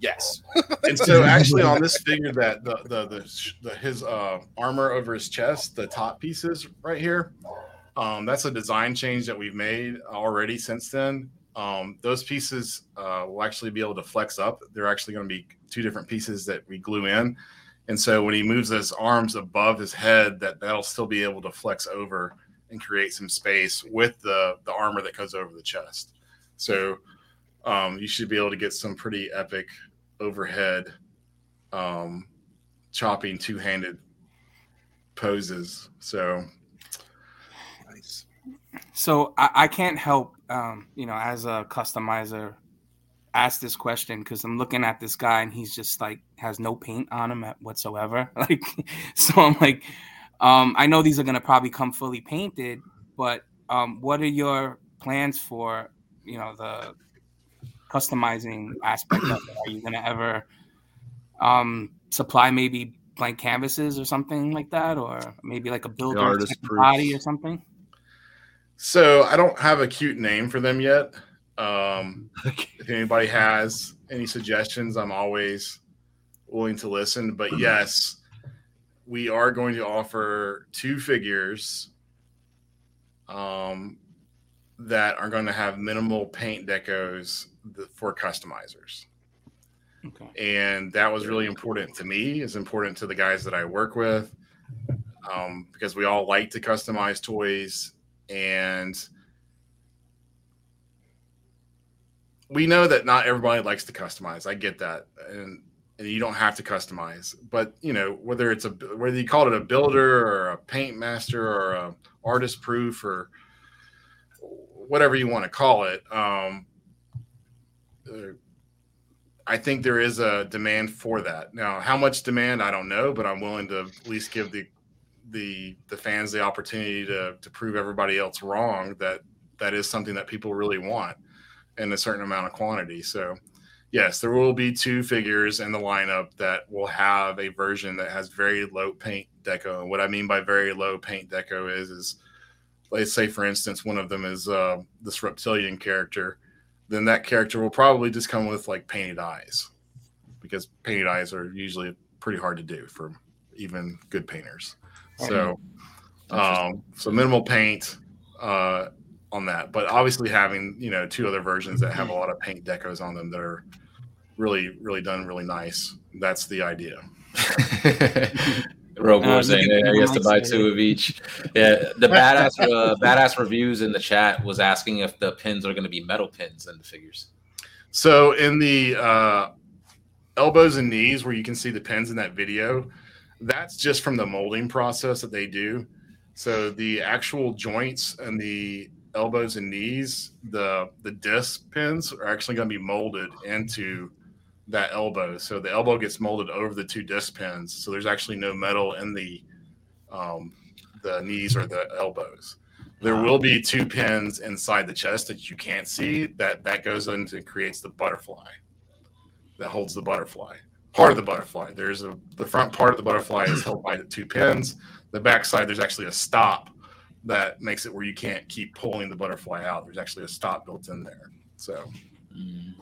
yes. and so actually on this figure that the the, the, the his uh, armor over his chest the top pieces right here um, that's a design change that we've made already since then um, those pieces uh, will actually be able to flex up they're actually going to be two different pieces that we glue in and so when he moves his arms above his head that that'll still be able to flex over and create some space with the the armor that goes over the chest so um, you should be able to get some pretty epic overhead um, chopping two-handed poses. So Nice. So I, I can't help, um, you know, as a customizer, ask this question because I'm looking at this guy and he's just like has no paint on him whatsoever. Like, so I'm like, um, I know these are gonna probably come fully painted, but um, what are your plans for, you know, the customizing aspect of it? Are you gonna ever um, supply maybe blank canvases or something like that, or maybe like a builder artist type of body or something? so I don't have a cute name for them yet. Um, if anybody has any suggestions, I'm always willing to listen. But yes, we are going to offer two figures um, that are going to have minimal paint decos for customizers. Okay. and that was really important to me is important to the guys that i work with um, because we all like to customize toys and we know that not everybody likes to customize. I get that, and and you don't have to customize. But you know whether it's a whether you call it a builder or a paint master or a artist proof or whatever you want to call it. Um, uh, I think there is a demand for that. Now, how much demand, I don't know, but I'm willing to at least give the the the fans the opportunity to to prove everybody else wrong that that is something that people really want in a certain amount of quantity. So, yes, there will be two figures in the lineup that will have a version that has very low paint deco. And what I mean by very low paint deco is is let's say for instance one of them is uh, this reptilian character then that character will probably just come with like painted eyes because painted eyes are usually pretty hard to do for even good painters so um, so minimal paint uh, on that but obviously having you know two other versions that have a lot of paint decos on them that are really really done really nice that's the idea Rogue Uh, War saying yeah, he has to buy two of each. Yeah, the badass uh, badass reviews in the chat was asking if the pins are going to be metal pins in the figures. So in the uh, elbows and knees, where you can see the pins in that video, that's just from the molding process that they do. So the actual joints and the elbows and knees, the the disc pins are actually going to be molded into that elbow. So the elbow gets molded over the two disc pins. So there's actually no metal in the um, the knees or the elbows. There will be two pins inside the chest that you can't see. That that goes into creates the butterfly. That holds the butterfly. Part of the butterfly. There's a the front part of the butterfly is held by the two pins. The back side there's actually a stop that makes it where you can't keep pulling the butterfly out. There's actually a stop built in there. So Mm.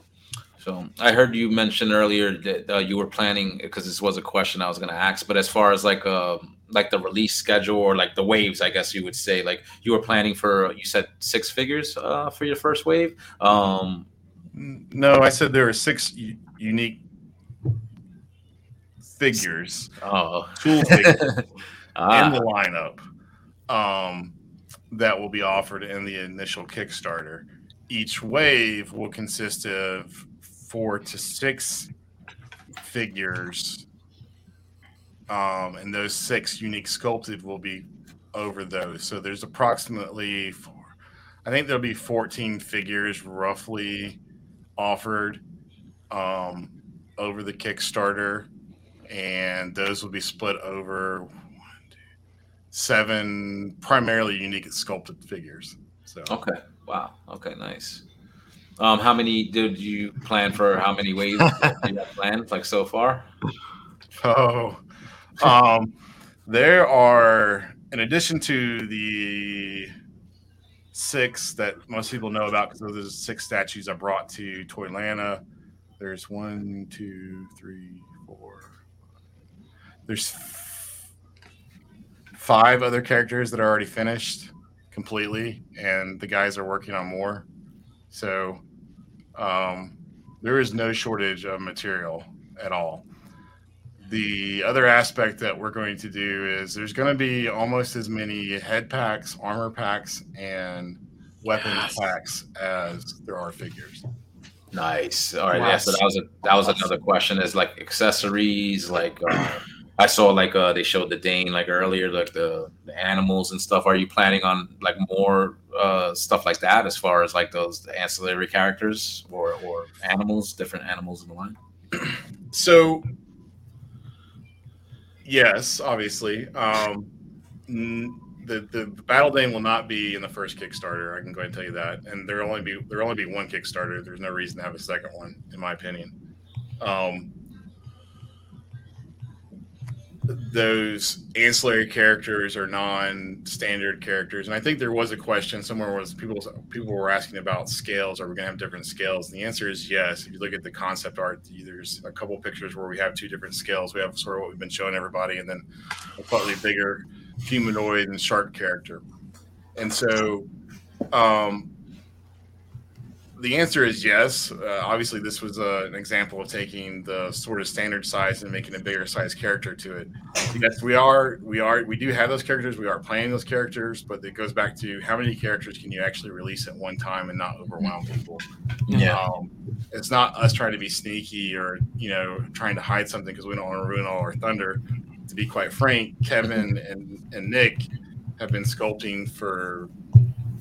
So I heard you mention earlier that uh, you were planning because this was a question I was going to ask. But as far as like uh like the release schedule or like the waves, I guess you would say like you were planning for you said six figures uh, for your first wave. Um, no, I said there are six u- unique figures, oh, tool figures in ah, the lineup um, that will be offered in the initial Kickstarter. Each wave will consist of four to six figures, um, and those six unique sculpted will be over those. So there's approximately four. I think there'll be 14 figures roughly offered um, over the Kickstarter, and those will be split over seven primarily unique sculpted figures. So okay, wow, okay, nice. Um, how many did you plan for? How many waves you have planned like so far? Oh, um, there are, in addition to the six that most people know about, because those are six statues I brought to Toylanta. There's one, two, three, four. There's five other characters that are already finished completely, and the guys are working on more. So um, there is no shortage of material at all the other aspect that we're going to do is there's going to be almost as many head packs, armor packs, and weapon Yes. packs as there are figures. Nice. All right. Yeah. So that was a that was another question. Is like accessories, like uh, I saw like uh they showed the Dane like earlier, like the, the animals and stuff. Are you planning on like more uh stuff like that as far as like those ancillary characters or or animals, different animals in the line? So, yes, obviously, um, n- the, the battle Dane will not be in the first Kickstarter. I can go ahead and tell you that, and there only be there only be one Kickstarter. There's no reason to have a second one, in my opinion. Um, those ancillary characters are non-standard characters, and I think there was a question somewhere was people people were asking about scales. Are we going to have different scales? And the answer is yes. If you look at the concept art, there's a couple pictures where we have two different scales. We have sort of what we've been showing everybody, and then a slightly bigger humanoid and shark character. And so, um, the answer is yes. Uh, obviously, this was uh, an example of taking the sort of standard size and making a bigger size character to it. Yes, we are, we are, we do have those characters. We are playing those characters, but it goes back to how many characters can you actually release at one time and not overwhelm people. Yeah. Um, it's not us trying to be sneaky or you know trying to hide something because we don't want to ruin all our thunder. To be quite frank, Kevin and and Nick have been sculpting for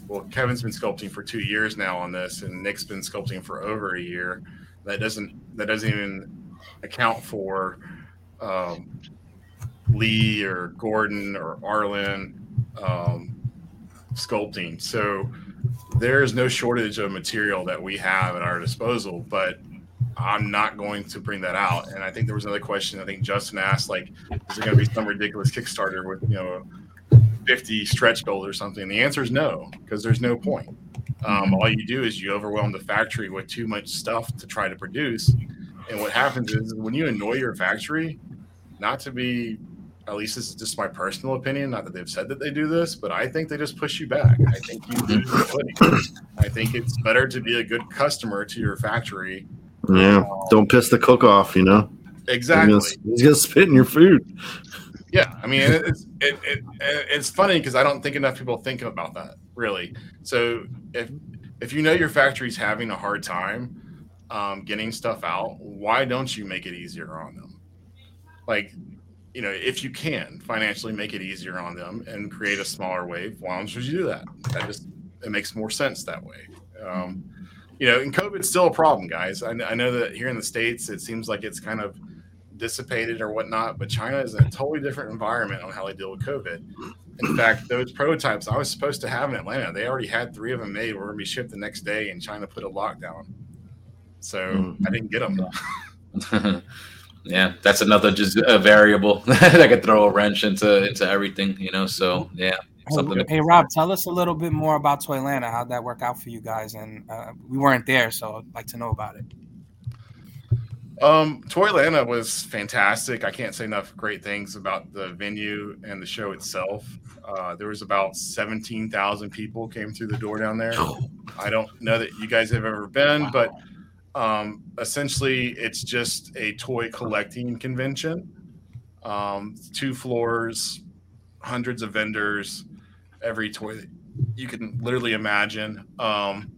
well, Kevin's been sculpting for two years now on this, and Nick's been sculpting for over a year. That doesn't that doesn't even account for um, Lee or Gordon or Arlen um, sculpting. So there is no shortage of material that we have at our disposal, but I'm not going to bring that out. And I think there was another question. I think Justin asked, like, is there going to be some ridiculous Kickstarter with you know 50 stretch goals or something? The answer is no, because there's no point. Um, all you do is you overwhelm the factory with too much stuff to try to produce. And what happens is when you annoy your factory, not to be, at least this is just my personal opinion, not that they've said that they do this, but I think they just push you back. I think you lose your footing. I think it's better to be a good customer to your factory. Yeah. Don't piss the cook off, you know? Exactly. He's he's gonna spit in your food. Yeah, I mean, it's it, it, it's funny because I don't think enough people think about that really. So if if you know your factory's having a hard time um, getting stuff out, why don't you make it easier on them? Like, you know, if you can financially make it easier on them and create a smaller wave, why don't you do that? That just it makes more sense that way. Um, you know, and COVID's still a problem, guys. I, I know that here in the states, it seems like it's kind of dissipated or whatnot, but China is a totally different environment on how they deal with COVID. In fact, those prototypes I was supposed to have in Atlanta, they already had three of them made. We're going to be shipped the next day, and China put a lockdown. So Mm. I didn't get them. yeah, that's another just a variable that could throw a wrench into into everything, you know. So yeah, something. Hey, hey, Rob, tell us a little bit more about Toylanta. How'd that work out for you guys? And uh, we weren't there, so I'd like to know about it. Um, Toylanta was fantastic. I can't say enough great things about the venue and the show itself. Uh, there was about seventeen thousand people came through the door down there. I don't know that you guys have ever been, but um, essentially, it's just a toy collecting convention. Um, two floors, hundreds of vendors, every toy that you can literally imagine. Um,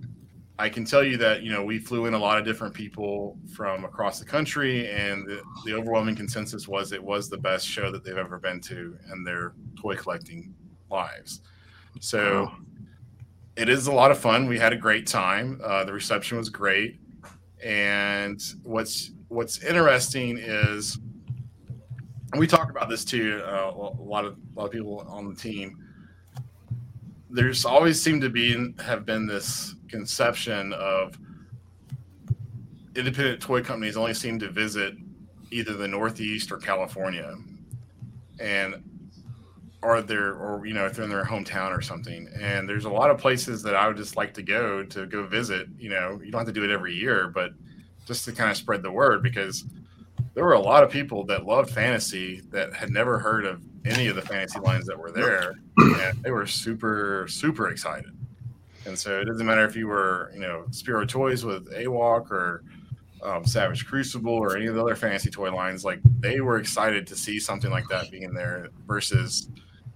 I can tell you that you know we flew in a lot of different people from across the country, and the, the overwhelming consensus was it was the best show that they've ever been to in their toy collecting lives. So it is a lot of fun. We had a great time. Uh, the reception was great, and what's what's interesting is, and we talk about this too. Uh, a lot of a lot of people on the team. There's always seemed to be have been this conception of independent toy companies only seem to visit either the Northeast or California, and are there or you know if they're in their hometown or something. And there's a lot of places that I would just like to go to go visit. You know, you don't have to do it every year, but just to kind of spread the word because there were a lot of people that loved fantasy that had never heard of any of the fantasy lines that were there, and they were super super excited. And so it doesn't matter if you were, you know, Spiro Toys with AWOC or um, Savage Crucible or any of the other fantasy toy lines, like they were excited to see something like that being there versus,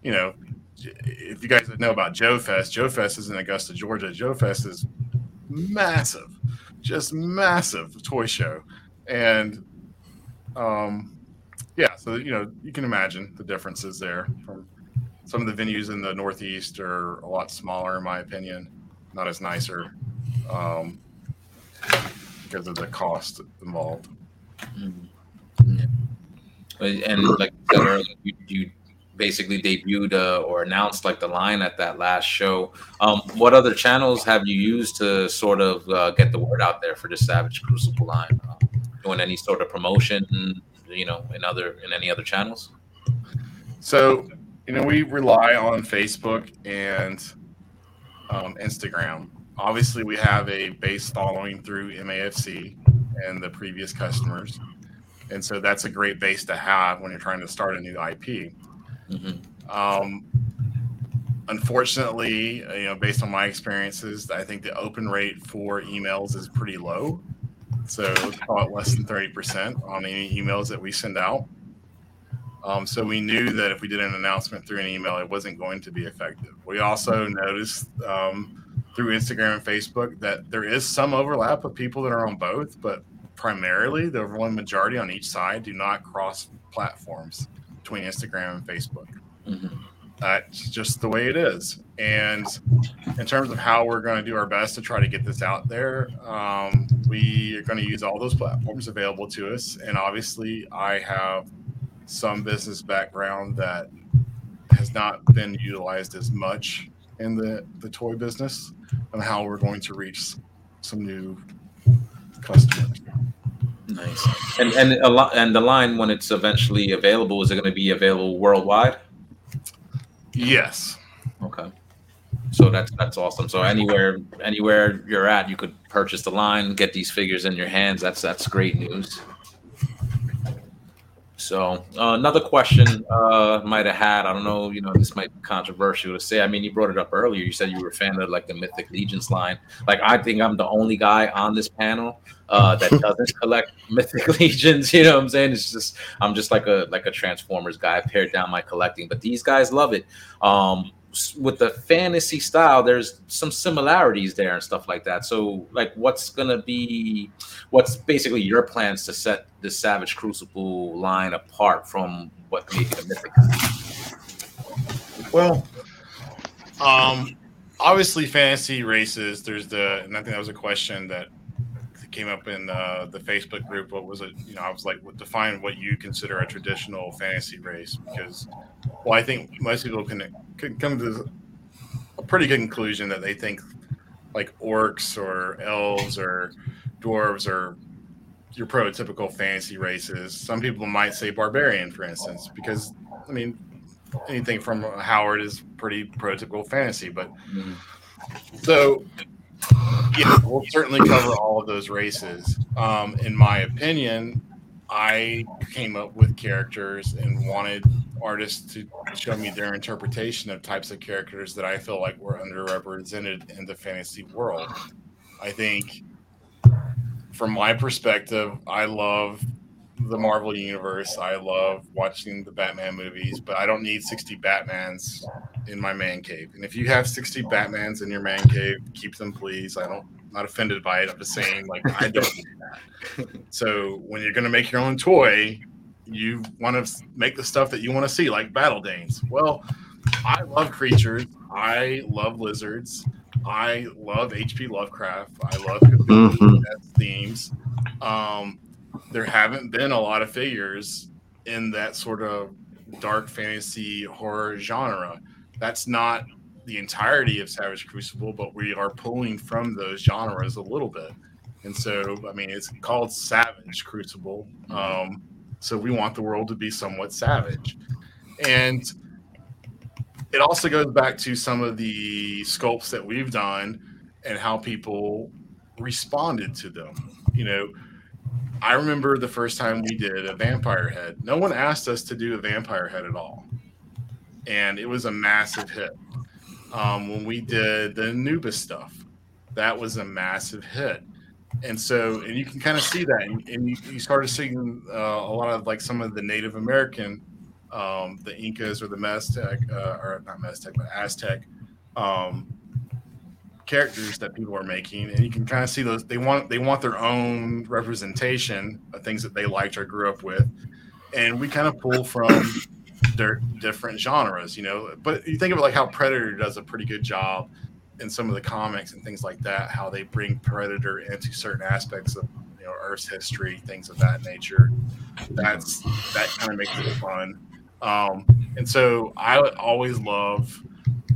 you know, if you guys know about Joe Fest, Joe Fest is in Augusta, Georgia. Joe Fest is massive, just massive toy show. And um, yeah, so, you know, you can imagine the differences there from some of the venues in the Northeast are a lot smaller, in my opinion, not as nicer um, because of the cost involved. Yeah, And like I said earlier, you, you basically debuted uh, or announced like the line at that last show. Um, what other channels have you used to sort of uh, get the word out there for the Savage Crucible line? Uh, doing any sort of promotion, you know, in other in any other channels? So, you know, we rely on Facebook and um, Instagram. Obviously, we have a base following through MAFC and the previous customers. And so that's a great base to have when you're trying to start a new IP. Mhm. Um, unfortunately, you know, based on my experiences, I think the open rate for emails is pretty low. So let's call it less than 30% on any emails that we send out. Um, so we knew that if we did an announcement through an email, it wasn't going to be effective. We also noticed um, through Instagram and Facebook that there is some overlap of people that are on both, but primarily the overwhelming majority on each side do not cross platforms between Instagram and Facebook. Mhm. That's just the way it is. And in terms of how we're going to do our best to try to get this out there, um, we are going to use all those platforms available to us. And obviously, I have some business background that has not been utilized as much in the, the toy business and how we're going to reach some new customers. Nice. And and a lot and the line when it's eventually available is it going to be available worldwide? Yes. Okay. So that's that's awesome. So anywhere anywhere you're at, you could purchase the line, get these figures in your hands. That's that's great news. So uh, another question uh, might have had. I don't know. You know, this might be controversial to say. I mean, you brought it up earlier. You said you were a fan of like the Mythic Legions line. Like, I think I'm the only guy on this panel uh, that doesn't collect Mythic Legions. You know what I'm saying? It's just I'm just like a like a Transformers guy. I pared down my collecting, but these guys love it. Um, with the fantasy style, there's some similarities there and stuff like that. So, like, what's gonna be what's basically your plans to set the Savage Crucible line apart from what maybe the Mythic? Well, um, obviously, fantasy races. There's the, and I think that was a question that came up in uh, the Facebook group. What was it? You know, I was like, what, define what you consider a traditional fantasy race because, well, I think most people can can come to a pretty good conclusion that they think like orcs or elves or dwarves are your prototypical fantasy races. Some people might say barbarian, for instance, because I mean, anything from Howard is pretty prototypical fantasy. But Mhm. so, yeah, we'll certainly cover all of those races. Um, in my opinion, I came up with characters and wanted artists to show me their interpretation of types of characters that I feel like were underrepresented in the fantasy world. I think, from my perspective, I love the Marvel universe. I love watching the Batman movies, but I don't need 60 Batmans in my man cave. And if you have 60 Batmans in your man cave, keep them, please. I don't, not offended by it. I'm just saying, like, I don't need that. So when you're going to make your own toy, you want to make the stuff that you want to see, like Battle Danes. Well, I love creatures. I love lizards. I love H.P. Lovecraft. I love Cthulhu Mhm. themes. Um, there haven't been a lot of figures in that sort of dark fantasy horror genre. That's not the entirety of Savage Crucible, but we are pulling from those genres a little bit. And so, I mean, it's called Savage Crucible. Um, so we want the world to be somewhat savage. And it also goes back to some of the sculpts that we've done and how people responded to them. You know, I remember the first time we did a vampire head. No one asked us to do a vampire head at all. And it was a massive hit. Um, when we did the Anubis stuff, that was a massive hit. And so, and you can kind of see that. And, and you, you started seeing uh, a lot of like some of the Native American, um, the Incas or the Maztec, uh, or not Maztec, but Aztec um, characters that people are making, and you can kind of see those. They want they want their own representation of things that they liked or grew up with, and we kind of pull from their different genres, you know. But you think of it like how Predator does a pretty good job in some of the comics and things like that. How they bring Predator into certain aspects of you know Earth's history, things of that nature. That's that kind of makes it fun. Um, and so I always love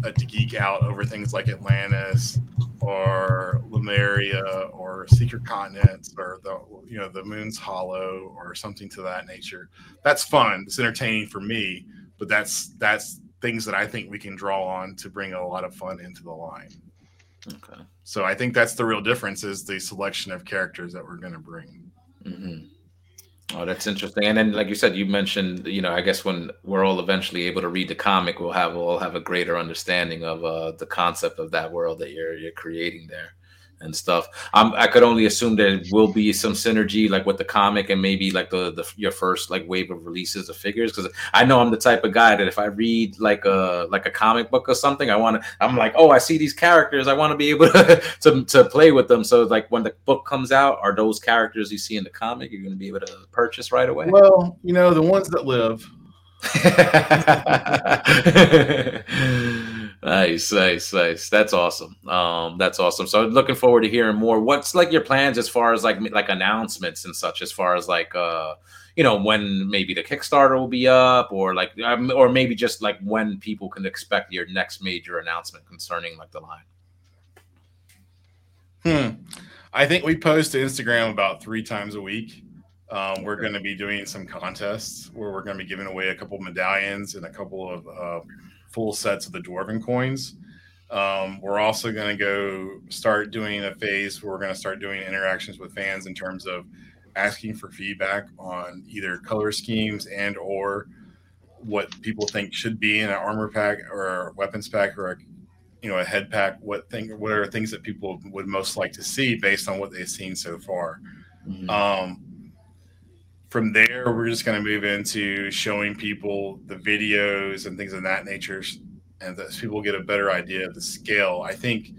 uh, to geek out over things like Atlantis or Lemuria or Secret Continents or the you know the Moon's Hollow or something to that nature. That's fun. It's entertaining for me, but that's that's things that I think we can draw on to bring a lot of fun into the line. Okay. So I think that's the real difference is the selection of characters that we're going to bring. hmm Oh, that's interesting. And then, like you said, you mentioned, you know, I guess when we're all eventually able to read the comic, we'll have we'll have a greater understanding of uh, the concept of that world that you're you're creating there and stuff. Um, I could only assume there will be some synergy, like with the comic and maybe like the, the your first like wave of releases of figures. Because I know I'm the type of guy that if I read like a like a comic book or something, I want to. I'm like, oh, I see these characters. I want to be able to, to to play with them. So like when the book comes out, are those characters you see in the comic you're going to be able to purchase right away? Well, you know, the ones that live. nice, nice, nice. That's awesome. Um, that's awesome. So looking forward to hearing more. What's like your plans as far as like like announcements and such, as far as like uh you know when maybe the Kickstarter will be up, or like um, or maybe just like when people can expect your next major announcement concerning like the line. Hmm. I think we post to Instagram about three times a week. Um, we're going to be doing some contests where we're going to be giving away a couple medallions and a couple of uh, full sets of the dwarven coins. Um, we're also going to go start doing a phase where we're going to start doing interactions with fans in terms of asking for feedback on either color schemes and or what people think should be in an armor pack or a weapons pack or a you know a head pack what thing what are things that people would most like to see based on what they've seen so far mm-hmm. um, from there, we're just going to move into showing people the videos and things of that nature, and that people get a better idea of the scale. I think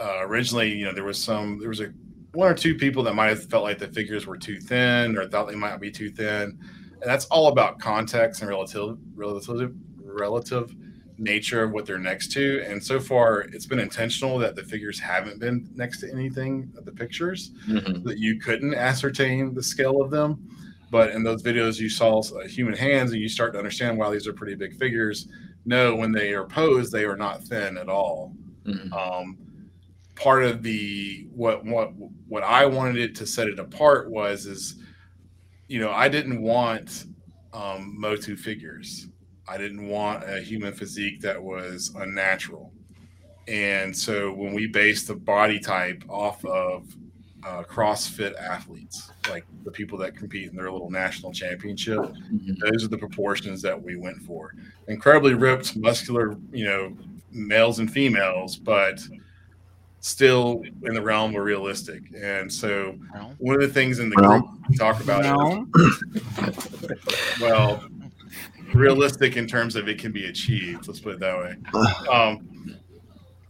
uh, originally, you know, there was some, there was a one or two people that might have felt like the figures were too thin or thought they might be too thin, and that's all about context and relative, relative, relative nature of what they're next to. And so far, it's been intentional that the figures haven't been next to anything of the pictures mm-hmm. that you couldn't ascertain the scale of them. But in those videos, you saw uh, human hands and you start to understand, wow, these are pretty big figures. No, when they are posed, they are not thin at all. Mm-hmm. Um, part of the what what what I wanted it to set it apart was is, you know, I didn't want um, Motu figures. I didn't want a human physique that was unnatural. And so when we based the body type off of uh, CrossFit athletes, like the people that compete in their little national championship. Mm-hmm. Those are the proportions that we went for. Incredibly ripped, muscular, you know, males and females, but still in the realm of realistic. And so, one of the things in the group we talk about, is, well, realistic in terms of it can be achieved. Let's put it that way. Um,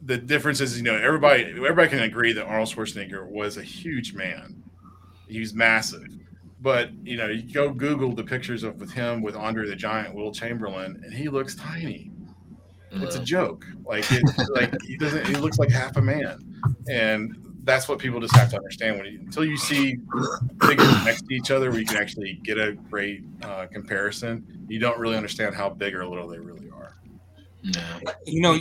the difference is, you know, everybody everybody can agree that Arnold Schwarzenegger was a huge man. He was massive. But you know, you go Google the pictures of with him with Andre the Giant, Wilt Chamberlain, and he looks tiny. It's a joke. Like it, like he doesn't. He looks like half a man, and that's what people just have to understand. When you, until you see figures next to each other, where you can actually get a great uh, comparison, you don't really understand how big or little they really are. You know,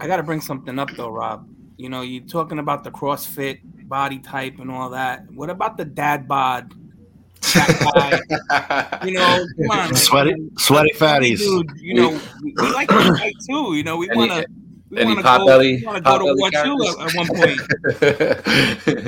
I got to bring something up though, Rob. You know, you're talking about the CrossFit body type and all that. What about the dad bod? you know, come on, sweaty, sweaty fatties. Dude, you know, we, we like to fight too. You know, we want to. We want to go, belly, go to war too at, one point.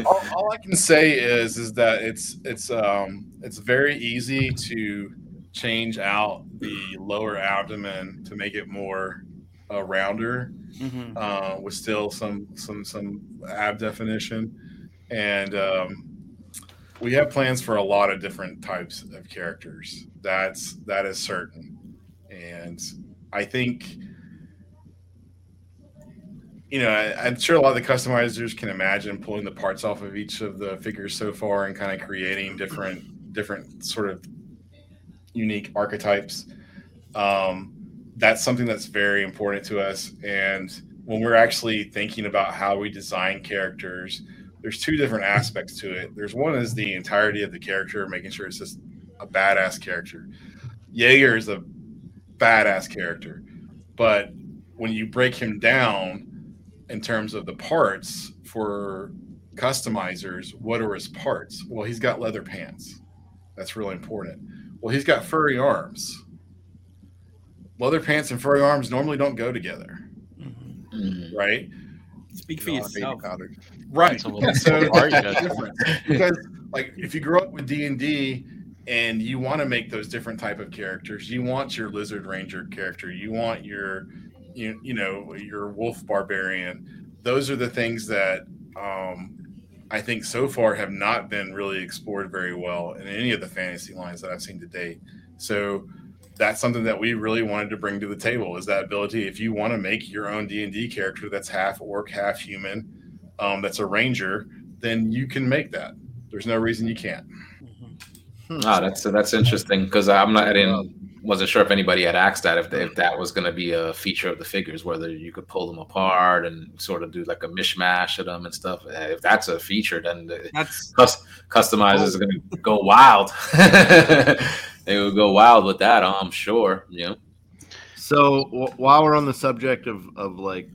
all, all, I can say is, is that it's it's um it's very easy to change out the lower abdomen to make it more a rounder mm-hmm. uh, with still some some some ab definition, and um, we have plans for a lot of different types of characters. That's that is certain, and I think you know I, am sure a lot of the customizers can imagine pulling the parts off of each of the figures so far and kind of creating different different sort of unique archetypes. Um, that's something that's very important to us. And when we're actually thinking about how we design characters, there's two different aspects to it. There's one is the entirety of the character, making sure it's just a badass character. Jaeger is a badass character, but when you break him down in terms of the parts for customizers, what are his parts? Well, he's got leather pants. That's really important. Well, he's got furry arms leather pants and furry arms normally don't go together, mm-hmm. right? Speak for yourself. Right. So, that's different because like if you grow up with D and D, and you want to make those different type of characters. You want your lizard ranger character. You want your you, you know your wolf barbarian. Those are the things that um, I think so far have not been really explored very well in any of the fantasy lines that I've seen to date. So that's something that we really wanted to bring to the table is that ability if you want to make your own d&d character that's half orc half human um, that's a ranger then you can make that there's no reason you can't Ah, that's that's interesting because I'm not I didn't wasn't sure if anybody had asked that if if that was going to be a feature of the figures whether you could pull them apart and sort of do like a mishmash of them and stuff. Eh, If that's a feature, then the That's cus- customizers are going to go wild. they would go wild with that, I'm sure. You know. So w- while we're on the subject of of like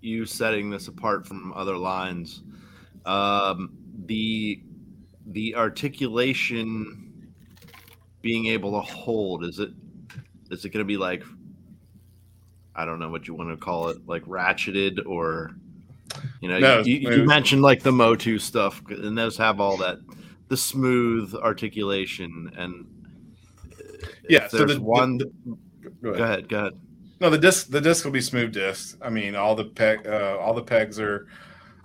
you setting this apart from other lines, um, the the articulation being able to hold is it is it going to be like I don't know what you want to call it, like ratcheted or you know No, you, you smooth. mentioned like the Motu stuff, and those have all that the smooth articulation and Yeah, so there's the- one. the- go go ahead. Go ahead. No, the disc the disc will be smooth disc. I mean, all the peg uh, all the pegs are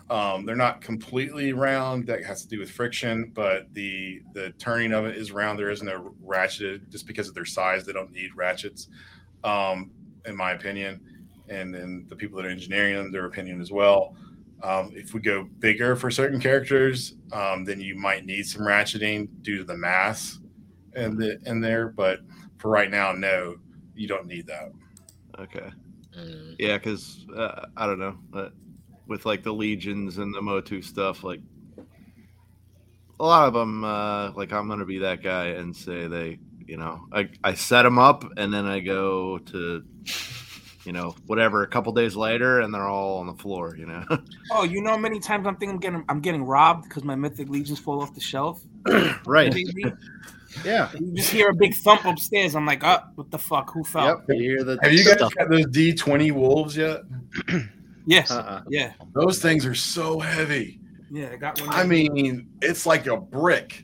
um, they're not completely round. That has to do with friction, but the the turning of it is round. There is no ratchet just because of their size. They don't need ratchets, um, in my opinion, and then the people that are engineering them, their opinion as well. Um, if we go bigger for certain characters, um, then you might need some ratcheting due to the mass in the in there. But for right now, no, you don't need that. Okay. Mm. Yeah, because uh, I don't know, but with like the legions and the Motu stuff, like a lot of them, uh, like I'm gonna be that guy and say they, you know, I I set them up and then I go to, you know, whatever a couple days later and they're all on the floor, you know. oh, you know how many times I'm thinking I'm getting I'm getting robbed because my mythic legions fall off the shelf. right. Baby. Yeah. You just hear a big thump upstairs. I'm like, oh, what the fuck? Who fell? Yep. You hear the Have you guys Stuff. got those D twenty wolves yet? Yes. Uh-uh. Yeah. Those things are so heavy. Yeah. I got one. I mean, it's like a brick.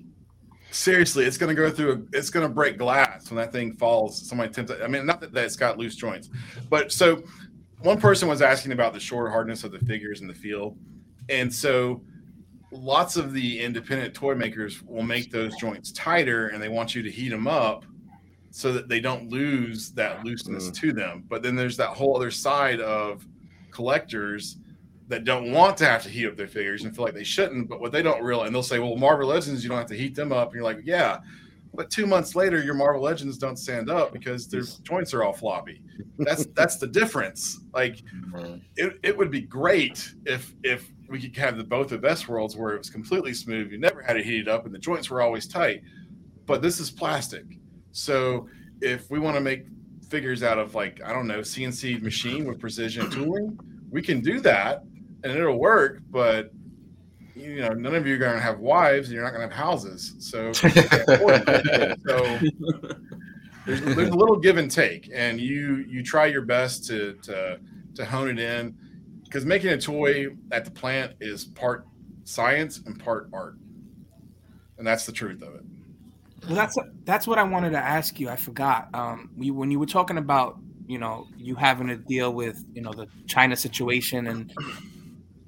Seriously, it's gonna go through. A, it's gonna break glass when that thing falls. Somebody attempts. it. I mean, not that, that it's got loose joints, but so one person was asking about the shore hardness of the figures in the field, and so lots of the independent toy makers will make those joints tighter, and they want you to heat them up so that they don't lose that looseness to them. But then there's that whole other side of collectors that don't want to have to heat up their figures and feel like they shouldn't. But what they don't realize, and they'll say, "Well, Marvel Legends, you don't have to heat them up." And you're like, "Yeah," but two months later, your Marvel Legends don't stand up because their joints are all floppy. That's that's the difference. Like, Mm. it, it would be great if if we could have the both the best worlds where it was completely smooth, you never had to heat it up, and the joints were always tight. But this is plastic, so if we want to make figures out of like I don't know CNC machine with precision tooling, we can do that and it'll work. But you know, none of you are going to have wives and you're not going to have houses, so you can't afford it. so there's, there's a little give and take, and you you try your best to to to hone it in because making a toy at the plant is part science and part art, and that's the truth of it. Well, that's that's what I wanted to ask you. I forgot. Um, we, when you were talking about, you know, you having to deal with, you know, the China situation, and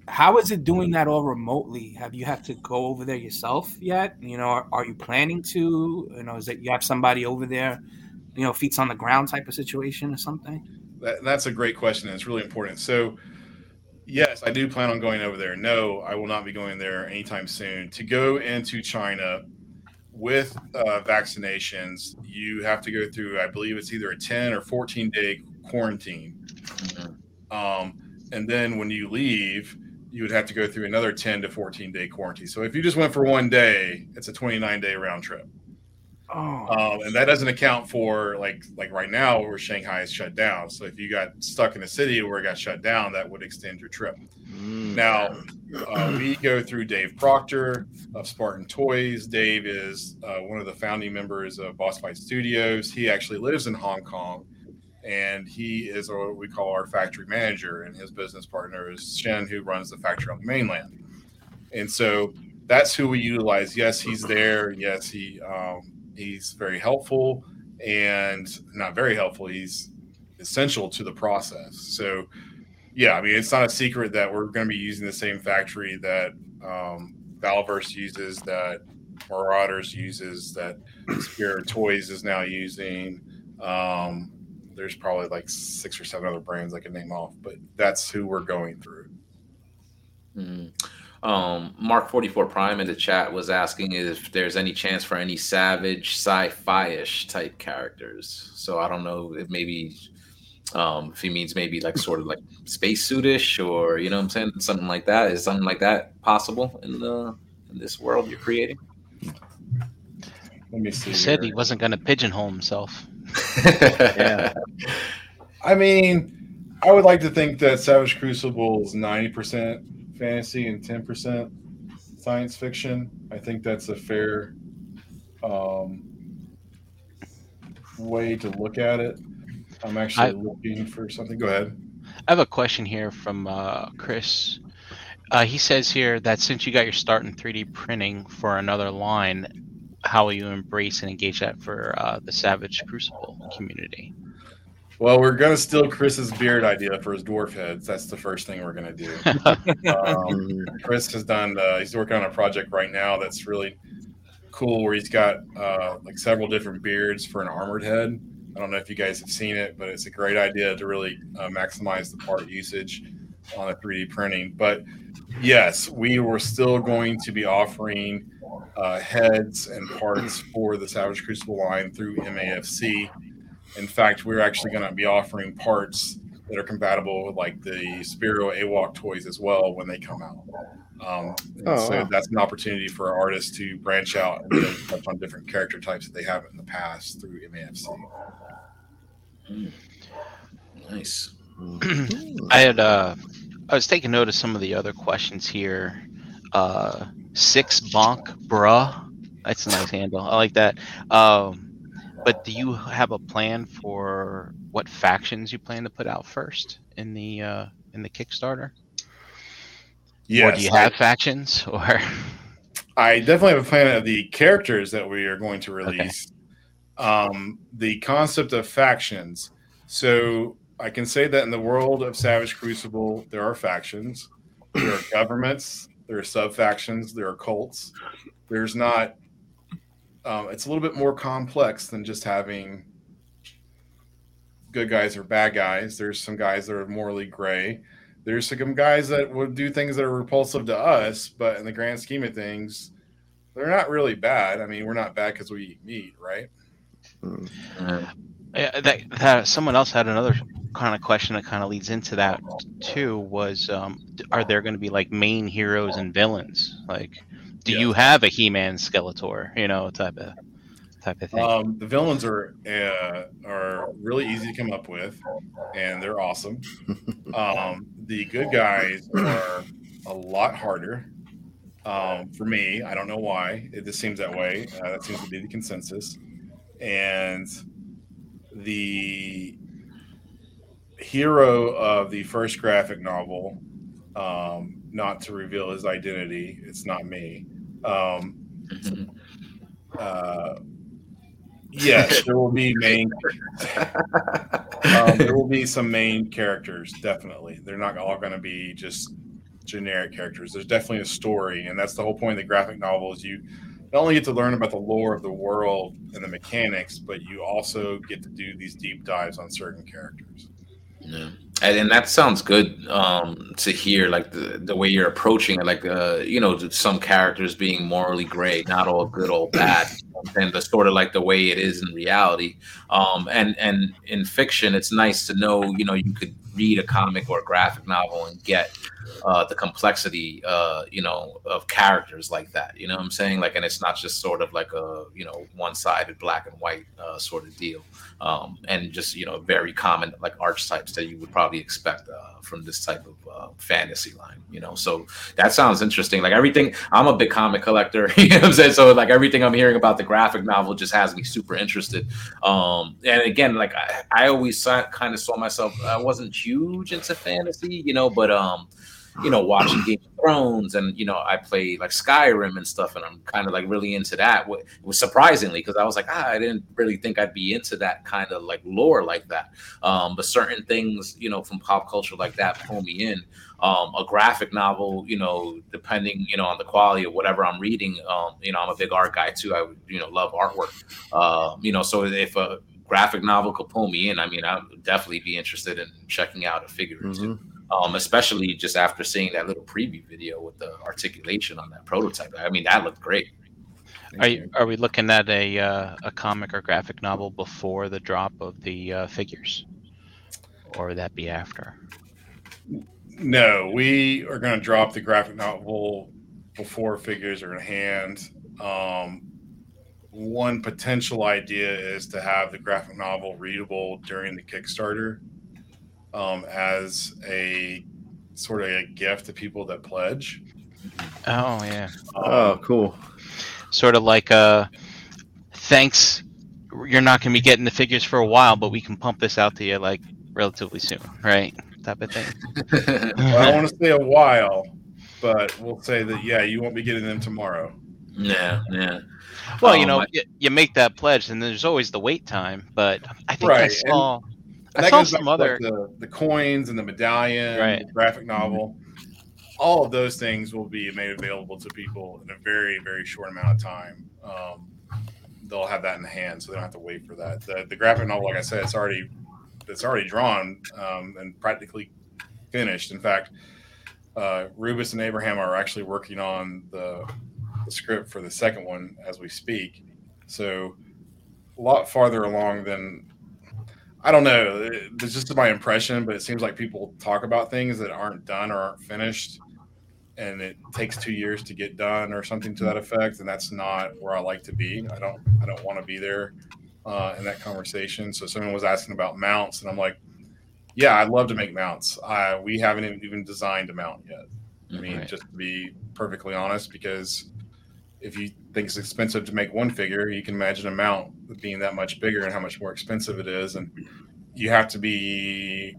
how is it doing that all remotely? Have you had to go over there yourself yet? You know, are, are you planning to? You know, is it you have somebody over there, you know, feet on the ground type of situation or something? That, that's a great question. And it's really important. So, yes, I do plan on going over there. No, I will not be going there anytime soon. To go into China with uh, vaccinations, you have to go through, I believe it's either a 10 or 14 day quarantine. Um, and then when you leave, you would have to go through another 10 to 14 day quarantine. So if you just went for one day, it's a 29 day round trip. Oh, Um, and that doesn't account for like like right now where Shanghai is shut down. So if you got stuck in a city where it got shut down, that would extend your trip. Mm. Now uh, we go through Dave Proctor of Spartan Toys. Dave is uh, one of the founding members of Boss Fight Studios. He actually lives in Hong Kong, and he is what we call our factory manager. And his business partner is Shen, who runs the factory on the mainland. And so that's who we utilize. Yes, he's there. Yes, he um, he's very helpful and not very helpful. He's essential to the process. So, yeah, I mean, it's not a secret that we're going to be using the same factory that um, Valaverse uses, that Marauders uses, that Spirit Toys is now using. Um, there's probably like six or seven other brands I can name off, but that's who we're going through. Mhm. Um, Mark forty four Prime in the chat was asking if there's any chance for any savage sci-fi ish type characters. So I don't know if maybe um, if he means maybe like sort of like spacesuitish or you know what I'm saying something like that. Is something like that possible in the in this world you're creating? Let me see. He said here. he wasn't going to pigeonhole himself. yeah. I mean, I would like to think that Savage Crucible is 90% fantasy and 10% science fiction. I think that's a fair um, way to look at it. I'm actually I- looking for something. Go ahead. I have a question here from uh, Chris. Uh, he says here that since you got your start in 3D printing for another line, how will you embrace and engage that for uh, the Savage Crucible community? Well, we're going to steal Chris's beard idea for his dwarf heads. That's the first thing we're going to do. um, Chris has done. Uh, he's working on a project right now that's really cool, where he's got uh, like several different beards for an armored head. I don't know if you guys have seen it, but it's a great idea to really uh, maximize the part usage on a 3D printing. But yes, we were still going to be offering uh, heads and parts for the Savage Crucible line through MAFC. In fact, we're actually going to be offering parts that are compatible with like the Spiro AWOC toys as well when they come out. Um, Oh, so wow. that's an opportunity for artists to branch out and touch on different character types that they haven't in the past through MAFC. Nice. I had uh, I was taking note of some of the other questions here. Uh, six bonk, bruh. That's a nice handle. I like that. Um, but do you have a plan for what factions you plan to put out first in the uh, in the Kickstarter? or do you I- have factions? Or I definitely have a plan of the characters that we are going to release. Um, the concept of factions. So I can say that in the world of Savage Crucible, there are factions, there are governments, there are sub factions, there are cults. There's not. Um, it's a little bit more complex than just having good guys or bad guys. There's some guys that are morally gray. There's some guys that would do things that are repulsive to us, but in the grand scheme of things, they're not really bad. I mean, we're not bad because we eat meat, right? Yeah. Yeah, that, that someone else had another kind of question that kind of leads into that too. Was um, are there going to be like main heroes and villains? Like, do you have a He-Man Skeletor? You know, type of type of thing. Um, the villains are uh, are really easy to come up with, and they're awesome. Um, the good guys are a lot harder. Um, for me, I don't know why. It just seems that way. Uh, that seems to be the consensus. And the hero of the first graphic novel, um, not to reveal his identity, it's not me. Um, uh, yes, there will be main. um, there will be some main characters, definitely. They're not all going to be just generic characters. There's definitely a story, and that's the whole point of the graphic novel. Is you not only get to learn about the lore of the world and the mechanics, but you also get to do these deep dives on certain characters. Yeah. And, and that sounds good um, to hear, like the, the way you're approaching it, like uh, you know, some characters being morally gray, not all good, all bad, and the sort of like the way it is in reality. Um, and and in fiction, it's nice to know, you know, you could read a comic or a graphic novel and get uh, the complexity, uh, you know, of characters like that. You know what I'm saying? Like, and it's not just sort of like a you know one-sided black and white uh, sort of deal um, and just you know very common like archetypes that you would probably expect uh, from this type of uh, fantasy line you know so that sounds interesting like everything i'm a big comic collector you know what i'm saying so like everything i'm hearing about the graphic novel just has me super interested um and again like i, I always kind of saw myself i wasn't huge into fantasy you know but um you know watching Game of Thrones and you know I play like Skyrim and stuff, and I'm kind of like really into that. It was surprisingly because I was like, ah, I didn't really think I'd be into that kind of like lore like that. Um, but certain things, you know, from pop culture like that pull me in. Um, a graphic novel, you know, depending, you know, on the quality of whatever I'm reading. Um, you know, I'm a big art guy too. I, would, you know, love artwork. Uh, you know, so if a graphic novel could pull me in, I mean, I would definitely be interested in checking out a figure or 2 Mhm. Um, especially just after seeing that little preview video with the articulation on that prototype. I mean, that looked great. Are you, are we looking at a uh, a comic or graphic novel before the drop of the uh, figures, or would that be after? No, we are going to drop the graphic novel before figures are in hand. Um, one potential idea is to have the graphic novel readable during the Kickstarter um, as a sort of a gift to people that pledge. Oh yeah, Um, Oh, cool. sort of like uh, thanks. You're not going to be getting the figures for a while, but we can pump this out to you like relatively soon, right? Type of thing. well, I don't want to say a while, but we'll say that yeah, you won't be getting them tomorrow. Yeah, yeah. Well, you Um, know, I- you, you make that pledge, and there's always the wait time. But I think I saw. And I saw some to, like, other. the, the coins and the medallion, Right. the graphic novel. All of those things will be made available to people in a very, very short amount of time. Um, they'll have that in hand, so they don't have to wait for that. The, the graphic novel, like I said, it's already it's already drawn um, and practically finished. In fact, uh, Rubus and Abraham are actually working on the, the script for the second one as we speak. So a lot farther along than I don't know. It's just my impression, but it seems like people talk about things that aren't done or aren't finished, and it takes two years to get done or something to that effect. And that's not where I like to be. I don't. I don't want to be there uh, in that conversation. So someone was asking about mounts, and I'm like, yeah, I'd love to make mounts. Uh, we haven't even designed a mount yet. I mean, Right. just to be perfectly honest, because if you think it's expensive to make one figure, you can imagine a mount being that much bigger and how much more expensive it is. And you have to be,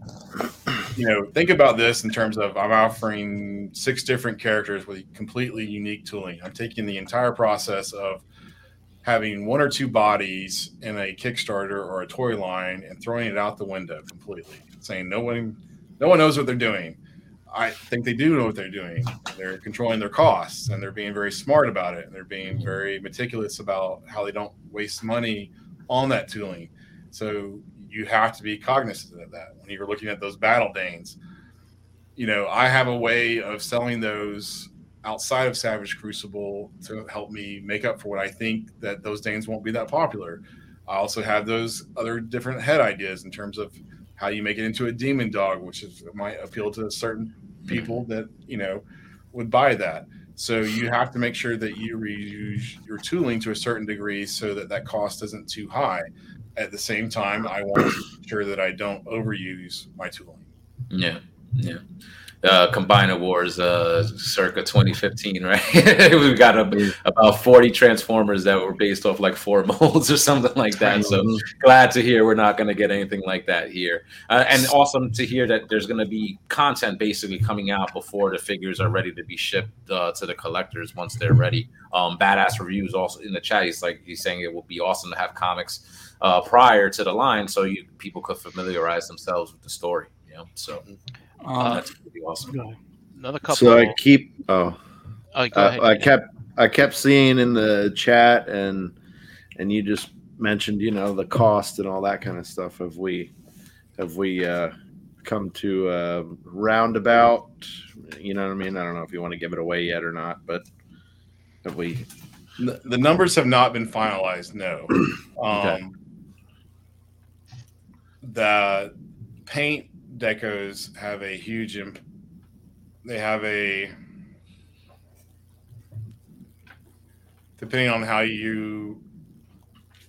you know, think about this in terms of I'm offering six different characters with completely unique tooling. I'm taking the entire process of having one or two bodies in a Kickstarter or a toy line and throwing it out the window completely, saying no one, no one knows what they're doing. I think they do know what they're doing. They're controlling their costs and they're being very smart about it. And they're being very meticulous about how they don't waste money on that tooling. So you have to be cognizant of that when you're looking at those battle danes. You know, I have a way of selling those outside of Savage Crucible to help me make up for what I think that those danes won't be that popular. I also have those other different head ideas in terms of how you make it into a demon dog, which is might appeal to certain people that you know would buy that. So you have to make sure that you reuse your tooling to a certain degree so that that cost isn't too high. At the same time, I want to make sure that I don't overuse my tooling. Yeah, yeah. Uh, Combiner Wars, uh, circa 2015, right? we got a, about 40 Transformers that were based off like four molds or something like that. So glad to hear we're not going to get anything like that here. Uh, and awesome to hear that there's going to be content basically coming out before the figures are ready to be shipped uh, to the collectors once they're ready. Um, badass reviews also in the chat. He's like he's saying it would be awesome to have comics uh, prior to the line so you people could familiarize themselves with the story. You know, so Um, that's pretty awesome. Another couple. So I keep. Oh, oh, go uh. I kept. I kept seeing in the chat, and and you just mentioned, you know, the cost and all that kind of stuff. Have we, have we uh, come to a roundabout? You know what I mean? I don't know if you want to give it away yet or not, but have we? The the numbers have not been finalized. No. Okay. Um, the paint decos have a huge imp. They have a depending on how you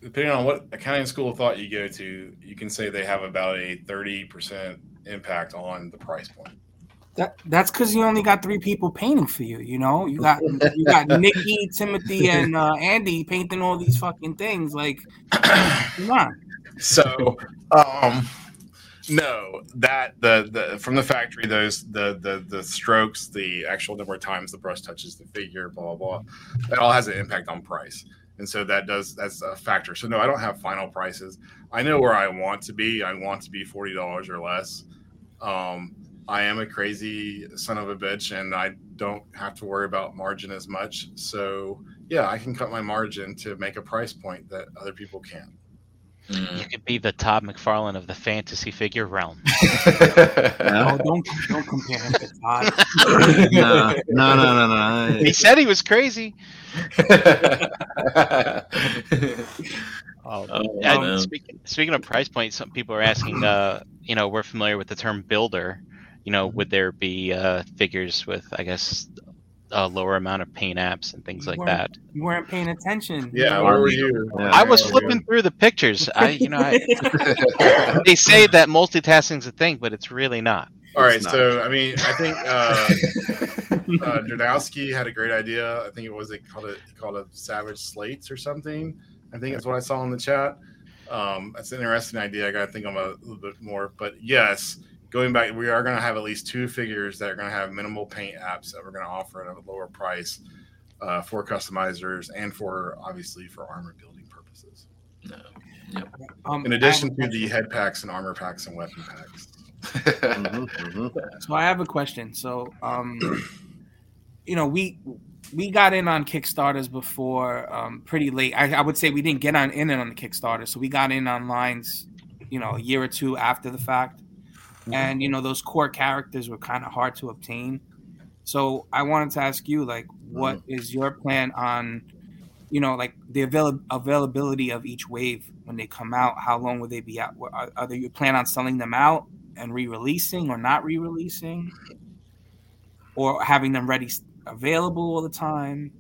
depending on what accounting school of thought you go to, you can say they have about a thirty percent impact on the price point. That that's because you only got three people painting for you. You know, you got you got Nikki, Timothy, and uh, Andy painting all these fucking things. Like, come on. So, um, No, that the the from the factory, those the the the strokes, the actual number of times the brush touches the figure, blah blah blah, all has an impact on price, and so that does that's a factor. So no, I don't have final prices. I know where I want to be. I want to be forty dollars or less. Um, I am a crazy son of a bitch, and I don't have to worry about margin as much. So yeah, I can cut my margin to make a price point that other people can't. Mm. You could be the Todd McFarlane of the fantasy figure realm. Oh, don't don't compare him to Todd. no, no, no, no, no. He said he was crazy. Oh, And man. speaking, speaking of price points, some people are asking. Uh, you know, we're familiar with the term builder. You know, would there be uh, figures with, I guess, a lower amount of paint apps and things You like that? You weren't paying attention. Yeah, where were you? Yeah. I was Yeah. flipping through the pictures. I, you know, I, they say that multitasking's a thing, but it's really not. All right, not. so I mean, I think uh, uh, Dudowski had a great idea. I think it was they called it he called it Savage Slates or something. I think that's what I saw in the chat. Um, that's an interesting idea. I got to think on it a little bit more. But yes, going back, we are going to have at least two figures that are going to have minimal paint apps that we're going to offer at a lower price uh, for customizers and for obviously for armor building purposes. No. Um, In addition to the head packs and armor packs and weapon packs. Mhm, mhm. So I have a question. So, um, you know, we we got in on Kickstarters before um, pretty late. I, I would say we didn't get on in on the Kickstarter, so we got in on lines, you know, a year or two after the fact. And you know, those core characters were kind of hard to obtain. So I wanted to ask you, like, what mm. is your plan on, you know, like the avail- availability of each wave when they come out? How long will they be out? Are, are they, you plan on selling them out? and re-releasing or not re-releasing or having them ready available all the time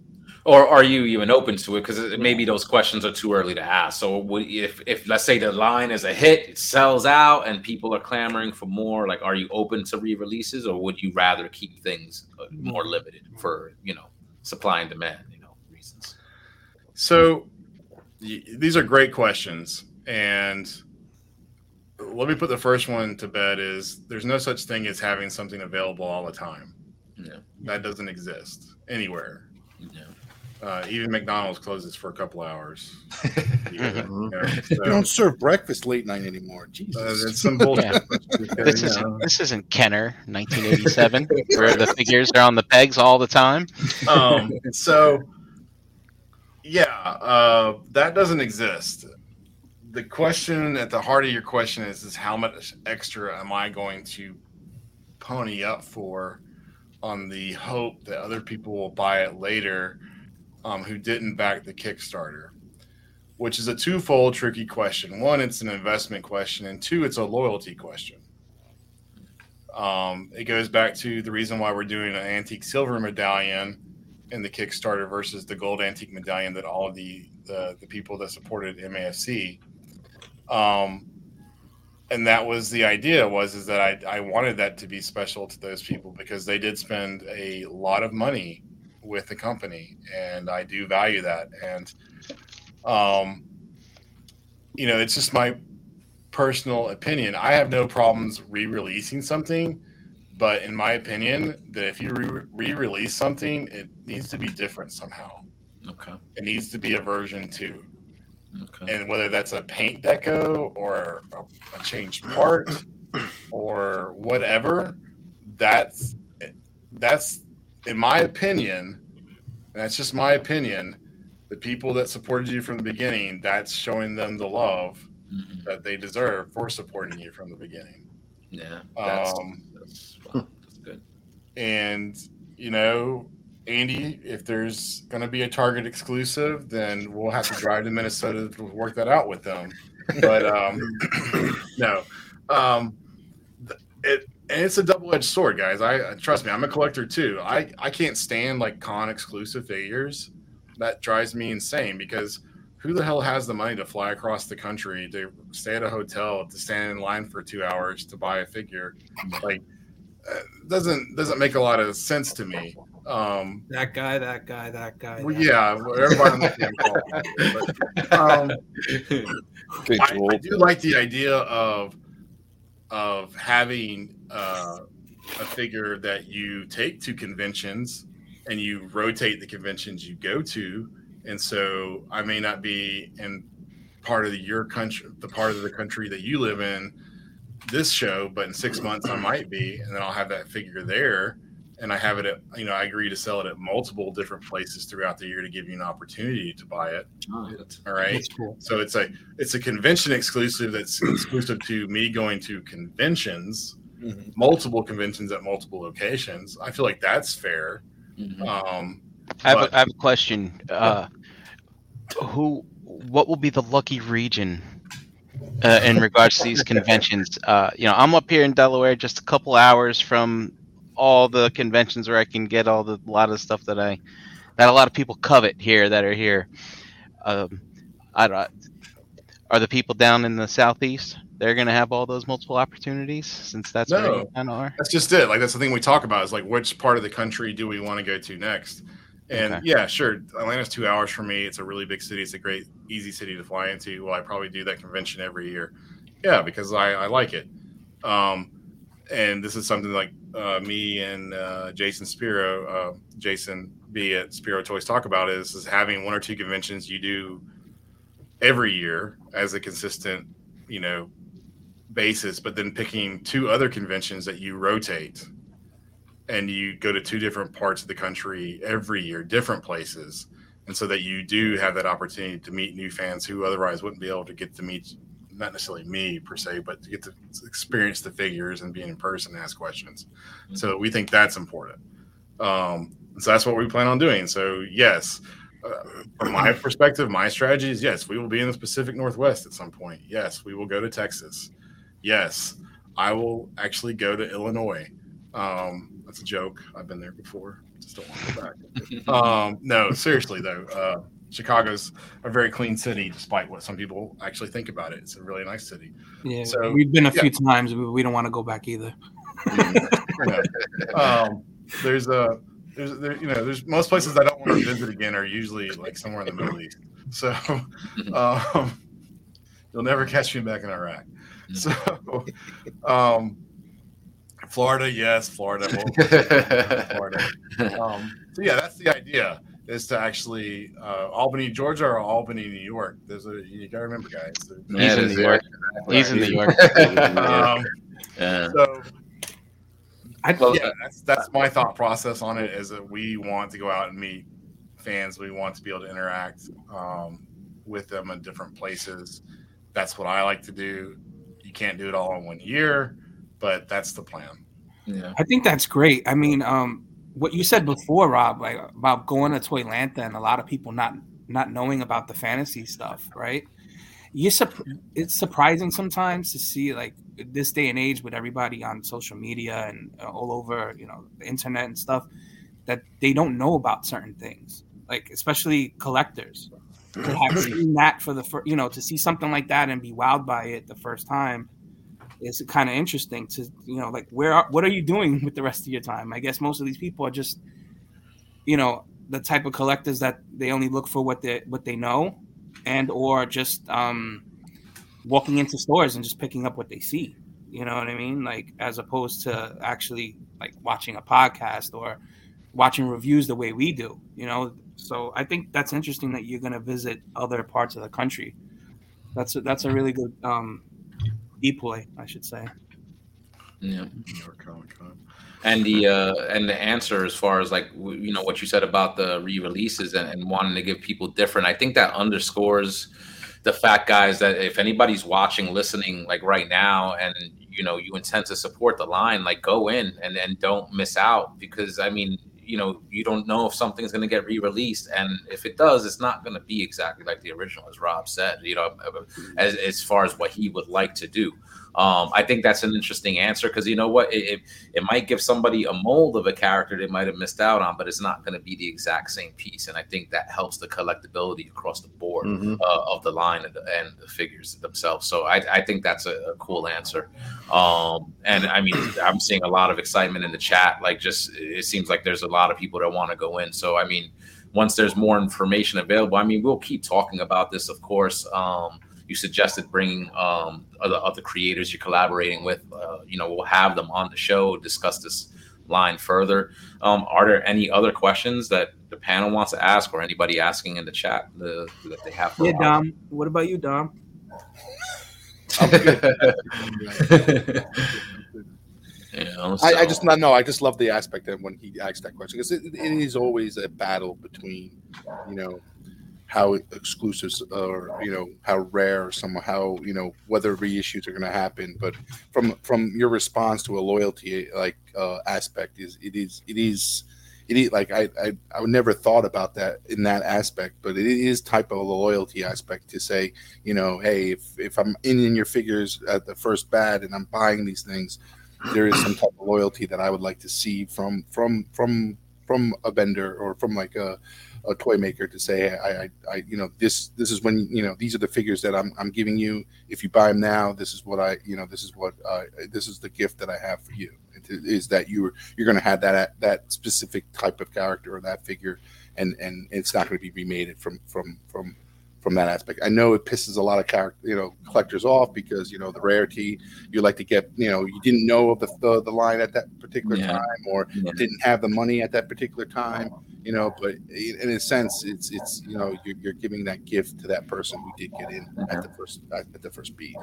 or are you even open to it? Because maybe those questions are too early to ask. So, if if let's say the line is a hit, it sells out, and people are clamoring for more, like, are you open to re-releases, or would you rather keep things uh, more limited for you know supply and demand, you know, reasons? So y- these are great questions, and let me put the first one to bed: is there's no such thing as having something available all the time. Yeah. That doesn't exist anywhere. Yeah. Uh, even McDonald's closes for a couple hours. You know, They so, don't serve breakfast late night anymore. uh, Jesus. some bullshit. This isn't this isn't Kenner 1987 where the figures are on the pegs all the time. um, so yeah, uh, that doesn't exist. The question at the heart of your question is: is how much extra am I going to pony up for on the hope that other people will buy it later, um, who didn't back the Kickstarter? Which is a twofold tricky question. One, it's an investment question, and two, it's a loyalty question. Um, it goes back to the reason why we're doing an antique silver medallion in the Kickstarter versus the gold antique medallion that all of the the, the people that supported MAFC. Um, and that was the idea was is that I, I wanted that to be special to those people because they did spend a lot of money with the company and I do value that and um you know it's just my personal opinion I have no problems re-releasing something but in my opinion that if you re- re-release something it needs to be different somehow Okay. it needs to be a version two Okay. and whether that's a paint deco or a, a changed part or whatever that's that's in my opinion that's just my opinion the people that supported you from the beginning that's showing them the love Mhm. that they deserve for supporting you from the beginning Yeah. That's, Um, that's, that's good. and you know andy if there's going to be a target exclusive then we'll have to drive to minnesota to work that out with them but um no um it and it's a double-edged sword guys. I trust me i'm a collector too. I i can't stand like con exclusive figures that drives me insane because who the hell has the money to fly across the country to stay at a hotel to stand in line for two hours to buy a figure? Like uh, doesn't doesn't make a lot of sense to me. Um that guy that guy that guy well, that yeah well, everybody on the team but, um, Big I. I do like the idea of of having uh, a figure that you take to conventions and you rotate the conventions you go to. And so I may not be in part of the, your country, the part of the country that you live in this show, but in six months I might be, and then I'll have that figure there. And I have it at, you know, I agree to sell it at multiple different places throughout the year to give you an opportunity to buy it. All right. Cool. So it's a it's a convention exclusive that's exclusive to me going to conventions. Multiple conventions at multiple locations. I feel like that's fair. Mhm. Um, I have, But- a, I have a question. Uh, who, what will be the lucky region uh, in regards to these conventions? Uh, you know, I'm up here in Delaware, just a couple hours from all the conventions where I can get all the a lot of stuff that I that a lot of people covet here that are here. Um, I don't. Are the people down in the southeast? They're going to have all those multiple opportunities since that's No. you kind are. that's just it. Like that's the thing we talk about is like which part of the country do we want to go to next? And Okay. yeah, sure, Atlanta's two hours from me. It's a really big city. It's a great, easy city to fly into. Well, I probably do that convention every year. Yeah, because I, I like it. Um, and this is something like uh, me and uh, Jason Spiro, uh, Jason B at Spiro Toys talk about is is having one or two conventions you do every year as a consistent, you know, basis, but then picking two other conventions that you rotate and you go to two different parts of the country every year, different places. And so that you do have that opportunity to meet new fans who otherwise wouldn't be able to get to meet, not necessarily me per se, but to get to experience the figures and be in person and ask questions. So we think that's important. Um, so that's what we plan on doing. So, yes, uh, from my perspective, my strategy is yes, we will be in the Pacific Northwest at some point. Yes, we will go to Texas. Yes, I will actually go to Illinois. Um, that's a joke. I've been there before. Just don't want to go back. um, no, seriously though, uh, Chicago's a very clean city, despite what some people actually think about it. It's a really nice city. Yeah, So, we've been a yeah. few times. We, we don't want to go back either. Um, there's a there's there, you know there's most places I don't want to visit again are usually like somewhere in the Middle East. So um, you'll never catch me back in Iraq. So um, Florida, yes, Florida, we'll- Florida. Um, so yeah, that's the idea is to actually uh, Albany, Georgia, or Albany, New York. There's a you gotta remember, guys. He's it in New. York. He's in New York. Um, Yeah. so I, Well, yeah, that's that's my thought process on it. Is that we want to go out and meet fans. We want to be able to interact um, with them in different places. That's what I like to do. You can't do it all in one year, but that's the plan. yeah. I think that's great. I mean, um, what you said before, Rob, like about going to Toylanta and a lot of people not not knowing about the fantasy stuff, right? You sup- it's surprising sometimes to see like this day and age with everybody on social media and uh, all over, you know, the internet and stuff, that they don't know about certain things, like especially collectors. To have seen that for the first, you know, to see something like that and be wowed by it the first time is kind of interesting to you know like where are, what are you doing with the rest of your time? I guess most of these people are just you know the type of collectors that they only look for what they what they know and or just um walking into stores and just picking up what they see. You know what i mean? Like as opposed to actually like watching a podcast or watching reviews the way we do you know so i think that's interesting that you're going to visit other parts of the country that's a, that's a really good um deploy i should say Yeah. New York Comic Con. and the uh and the answer as far as like you know what you said about the re-releases and, and wanting to give people different i think that underscores the fact guys that if anybody's watching listening like right now and you know you intend to support the line like go in and and don't miss out because i mean you know you don't know if something's going to get re-released and if it does it's not going to be exactly like the original as rob said you know mm-hmm. as, as far as what he would like to do um, I think that's an interesting answer because you know what, it, it, it might give somebody a mold of a character they might have missed out on, but it's not going to be the exact same piece. And I think that helps the collectability across the board Mhm. uh, of the line and the, and the figures themselves. So I, I think that's a, a cool answer. Um, and I mean, I'm seeing a lot of excitement in the chat. Like, just it seems like there's a lot of people that want to go in. So I mean, once there's more information available, I mean, we'll keep talking about this, of course. Um, you suggested bringing um, other other creators you're collaborating with. Uh, you know, we'll have them on the show discuss this line further. Um, are there any other questions that the panel wants to ask, or anybody asking in the chat the, that they have? For Yeah, Dom. What about you, Dom? You know, I, I just not know. I just love the aspect that when he asked that question because it, it is always a battle between, you know, how exclusives or you know how rare some how you know whether reissues are going to happen. But from from your response to a loyalty like uh, aspect is it is it is it is like I, I I would never thought about that in that aspect, but it is type of a loyalty aspect to say you know hey if if I'm in in your figures at the first bad and I'm buying these things there is some type of loyalty that I would like to see from from from from a vendor or from like a, a toy maker to say I, I I you know this this is when you know these are the figures that I'm I'm giving you. If you buy them now this is what I you know this is what uh, this is the gift that I have for you. Is that you're you're going to have that that specific type of character or that figure and and it's not going to be remade from from from from that aspect. I know it pisses a lot of character, you know, collectors off because you know the rarity. You like to get, you know, you didn't know of the the, the line at that particular Yeah. time, or Yeah. didn't have the money at that particular time, you know. But in in a sense, it's it's you know you're, you're giving that gift to that person who did get in at mm-hmm. the first at the first beat.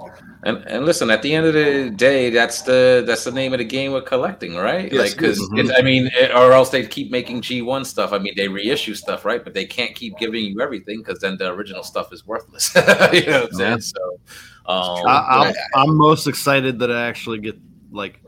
And and listen, at the end of the day, that's the that's the name of the game with collecting, right? Yes, like because it's I mean, or else they keep making G one stuff. I mean, they reissue stuff, right? But they can't keep giving you everything because then the original stuff is worthless. you know what I'm Yeah. saying? So, um, I, I'm, I'm most excited that I actually get like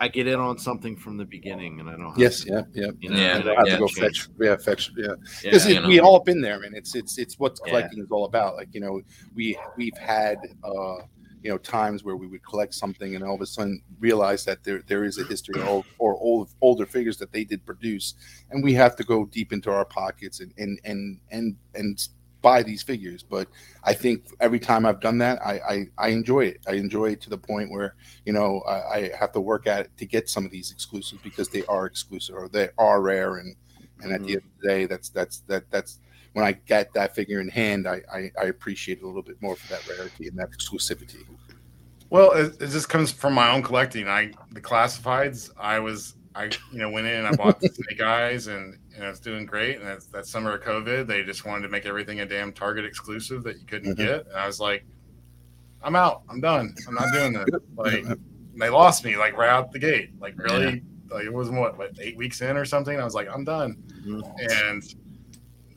I get in on something from the beginning, and I don't. Have Yes, to, yeah, yeah. You know, Yeah, I have yeah. to go change. fetch, yeah, fetch, yeah. yeah, because you know. we all been there, and it's it's it's what Yeah. collecting is all about. Like you know, we we've had uh, you know times where we would collect something, and all of a sudden realize that there there is a history of, or old older figures that they did produce, and we have to go deep into our pockets and and and and and buy these figures. But I think every time I've done that, I I, I enjoy it. I enjoy it to the point where you know I, I have to work at it to get some of these exclusives because they are exclusive or they are rare and and at the mm-hmm. end of the day that's that's that that's when I get that figure in hand I, I I appreciate it a little bit more for that rarity and that exclusivity. Well, it, it just comes from my own collecting. I the classifieds. I was I you know went in and I bought the Snake Eyes and and it's doing great. And that summer of COVID, they just wanted to make everything a damn Target exclusive that you couldn't Mhm. get. And I was like, I'm out. I'm done. I'm not doing this. Like they lost me like right out the gate. Like really, like it was what, what eight weeks in or something. I was like, I'm done. And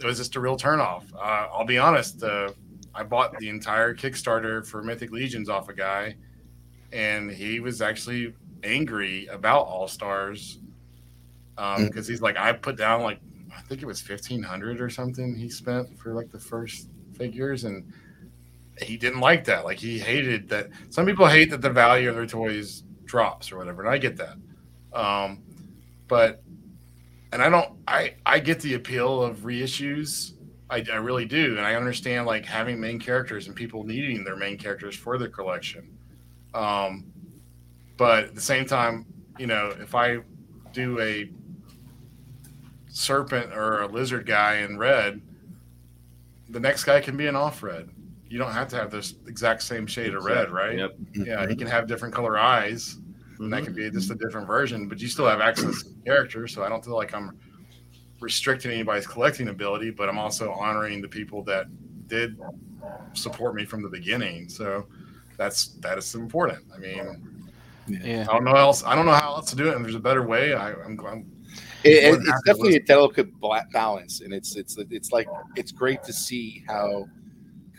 it was just a real turnoff. Uh, I'll be honest. Uh, I bought the entire Kickstarter for Mythic Legions off a guy, and he was actually angry about All Stars because he's like, I put down like I think it was fifteen hundred or something he spent for like the first figures, and he didn't like that. Like he hated that. Some people hate that the value of their toys drops or whatever, and I get that. Um, but and I don't. I I get the appeal of reissues. I, I really do, and I understand like having main characters and people needing their main characters for their collection. Um, but at the same time, you know, if I do a serpent or a lizard guy in red, the next guy can be an off red. You don't have to have this exact same shade of red, right? Yep. Yeah, he can have different color eyes, and that mm-hmm. could be just a different version. But you still have access to the character, so I don't feel like I'm restricting anybody's collecting ability. But I'm also honoring the people that did support me from the beginning. So that's that is important. I mean, Yeah. I don't know else. I don't know how else to do it. And there's a better way. I, I'm, I'm It, More it- than it's definitely a delicate balance, and it's it's it's like it's great to see how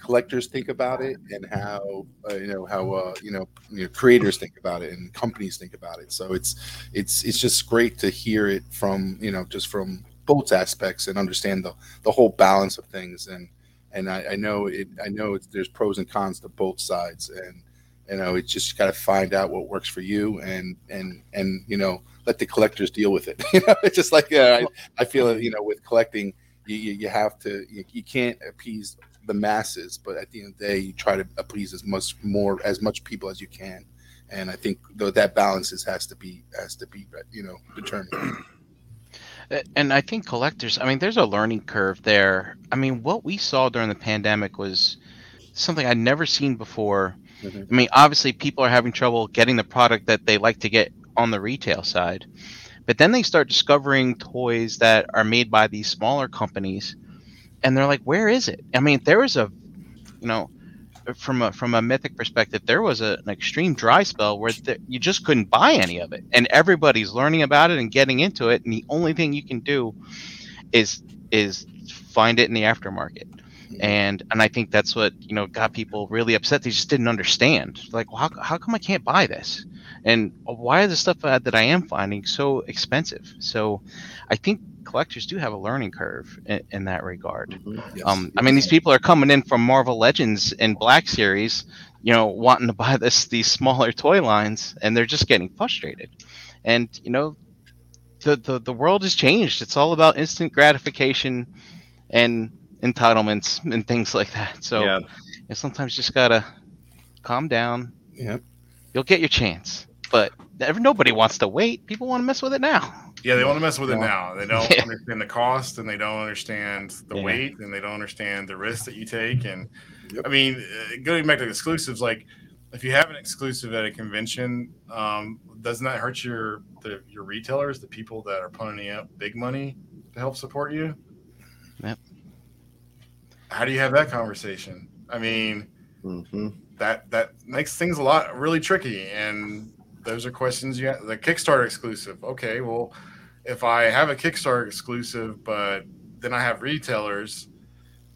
collectors think about it and how uh, you know how uh, you know you know creators think about it and companies think about it. So it's it's it's just great to hear it from you know just from both aspects and understand the the whole balance of things. And and I, I know it I know there's pros and cons to both sides. And you know it's just got to find out what works for you and and and you know let the collectors deal with it. You know it's just like yeah I, I feel you know with collecting you, you have to you, you can't appease the masses but at the end of the day you try to appease as much more as much people as you can and I think though that balance has to be has to be you know determined And I think collectors, I mean, there's a learning curve there. I mean, what we saw during the pandemic was something I'd never seen before. Mhm. I mean, obviously, people are having trouble getting the product that they like to get on the retail side, but then they start discovering toys that are made by these smaller companies, and they're like, "Where is it?" I mean, there was a, you know, from a from a mythic perspective, there was a, an extreme dry spell where th- you just couldn't buy any of it, and everybody's learning about it and getting into it, and the only thing you can do is is find it in the aftermarket and and I think that's what you know got people really upset. They just didn't understand. Like, well, how how come I can't buy this? And why is the stuff that I am finding so expensive? So, I think collectors do have a learning curve in, in that regard. Yes. Um, I mean, these people are coming in from Marvel Legends and Black Series, you know, wanting to buy this these smaller toy lines, and they're just getting frustrated. And you know, the the, the world has changed. It's all about instant gratification and entitlements and things like that. So yeah, you sometimes just gotta calm down. Yep. You'll get your chance, but ever, nobody wants to wait. People want to mess with it now. Yeah, they want to mess with it now. They don't Yeah. understand the cost, and they don't understand the Yeah. weight, and they don't understand the risk that you take. And Yep. I mean, uh, going back to exclusives, like if you have an exclusive at a convention, um, doesn't that hurt your the, your retailers, the people that are ponying up big money to help support you? Yep. How do you have that conversation? I mean, Mhm. that that makes things a lot really tricky and those are questions you have the kickstarter exclusive okay well if i have a kickstarter exclusive but then i have retailers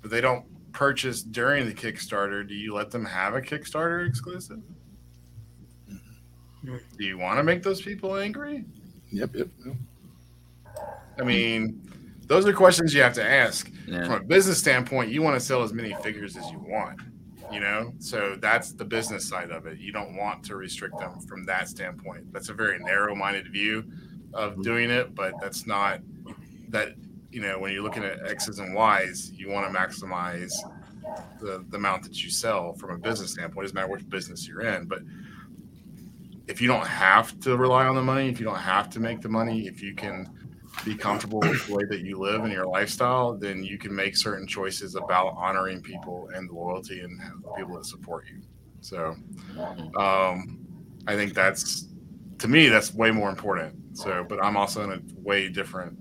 but they don't purchase during the kickstarter do you let them have a kickstarter exclusive Hmm. do you want to make those people angry Yep. Yep. yep. i mean those are questions you have to ask Yeah. from a business standpoint, you want to sell as many figures as you want, you know? So that's the business side of it. You don't want to restrict them from that standpoint. That's a very narrow minded view of doing it, but that's not that, you know, when you're looking at X's and Y's, you want to maximize the, the amount that you sell from a business standpoint. It doesn't matter which business you're in, but if you don't have to rely on the money, if you don't have to make the money, if you can be comfortable with the way that you live and your lifestyle, then you can make certain choices about honoring people and loyalty and the people that support you. So, um, I think that's to me that's way more important. So, but I'm also in a way different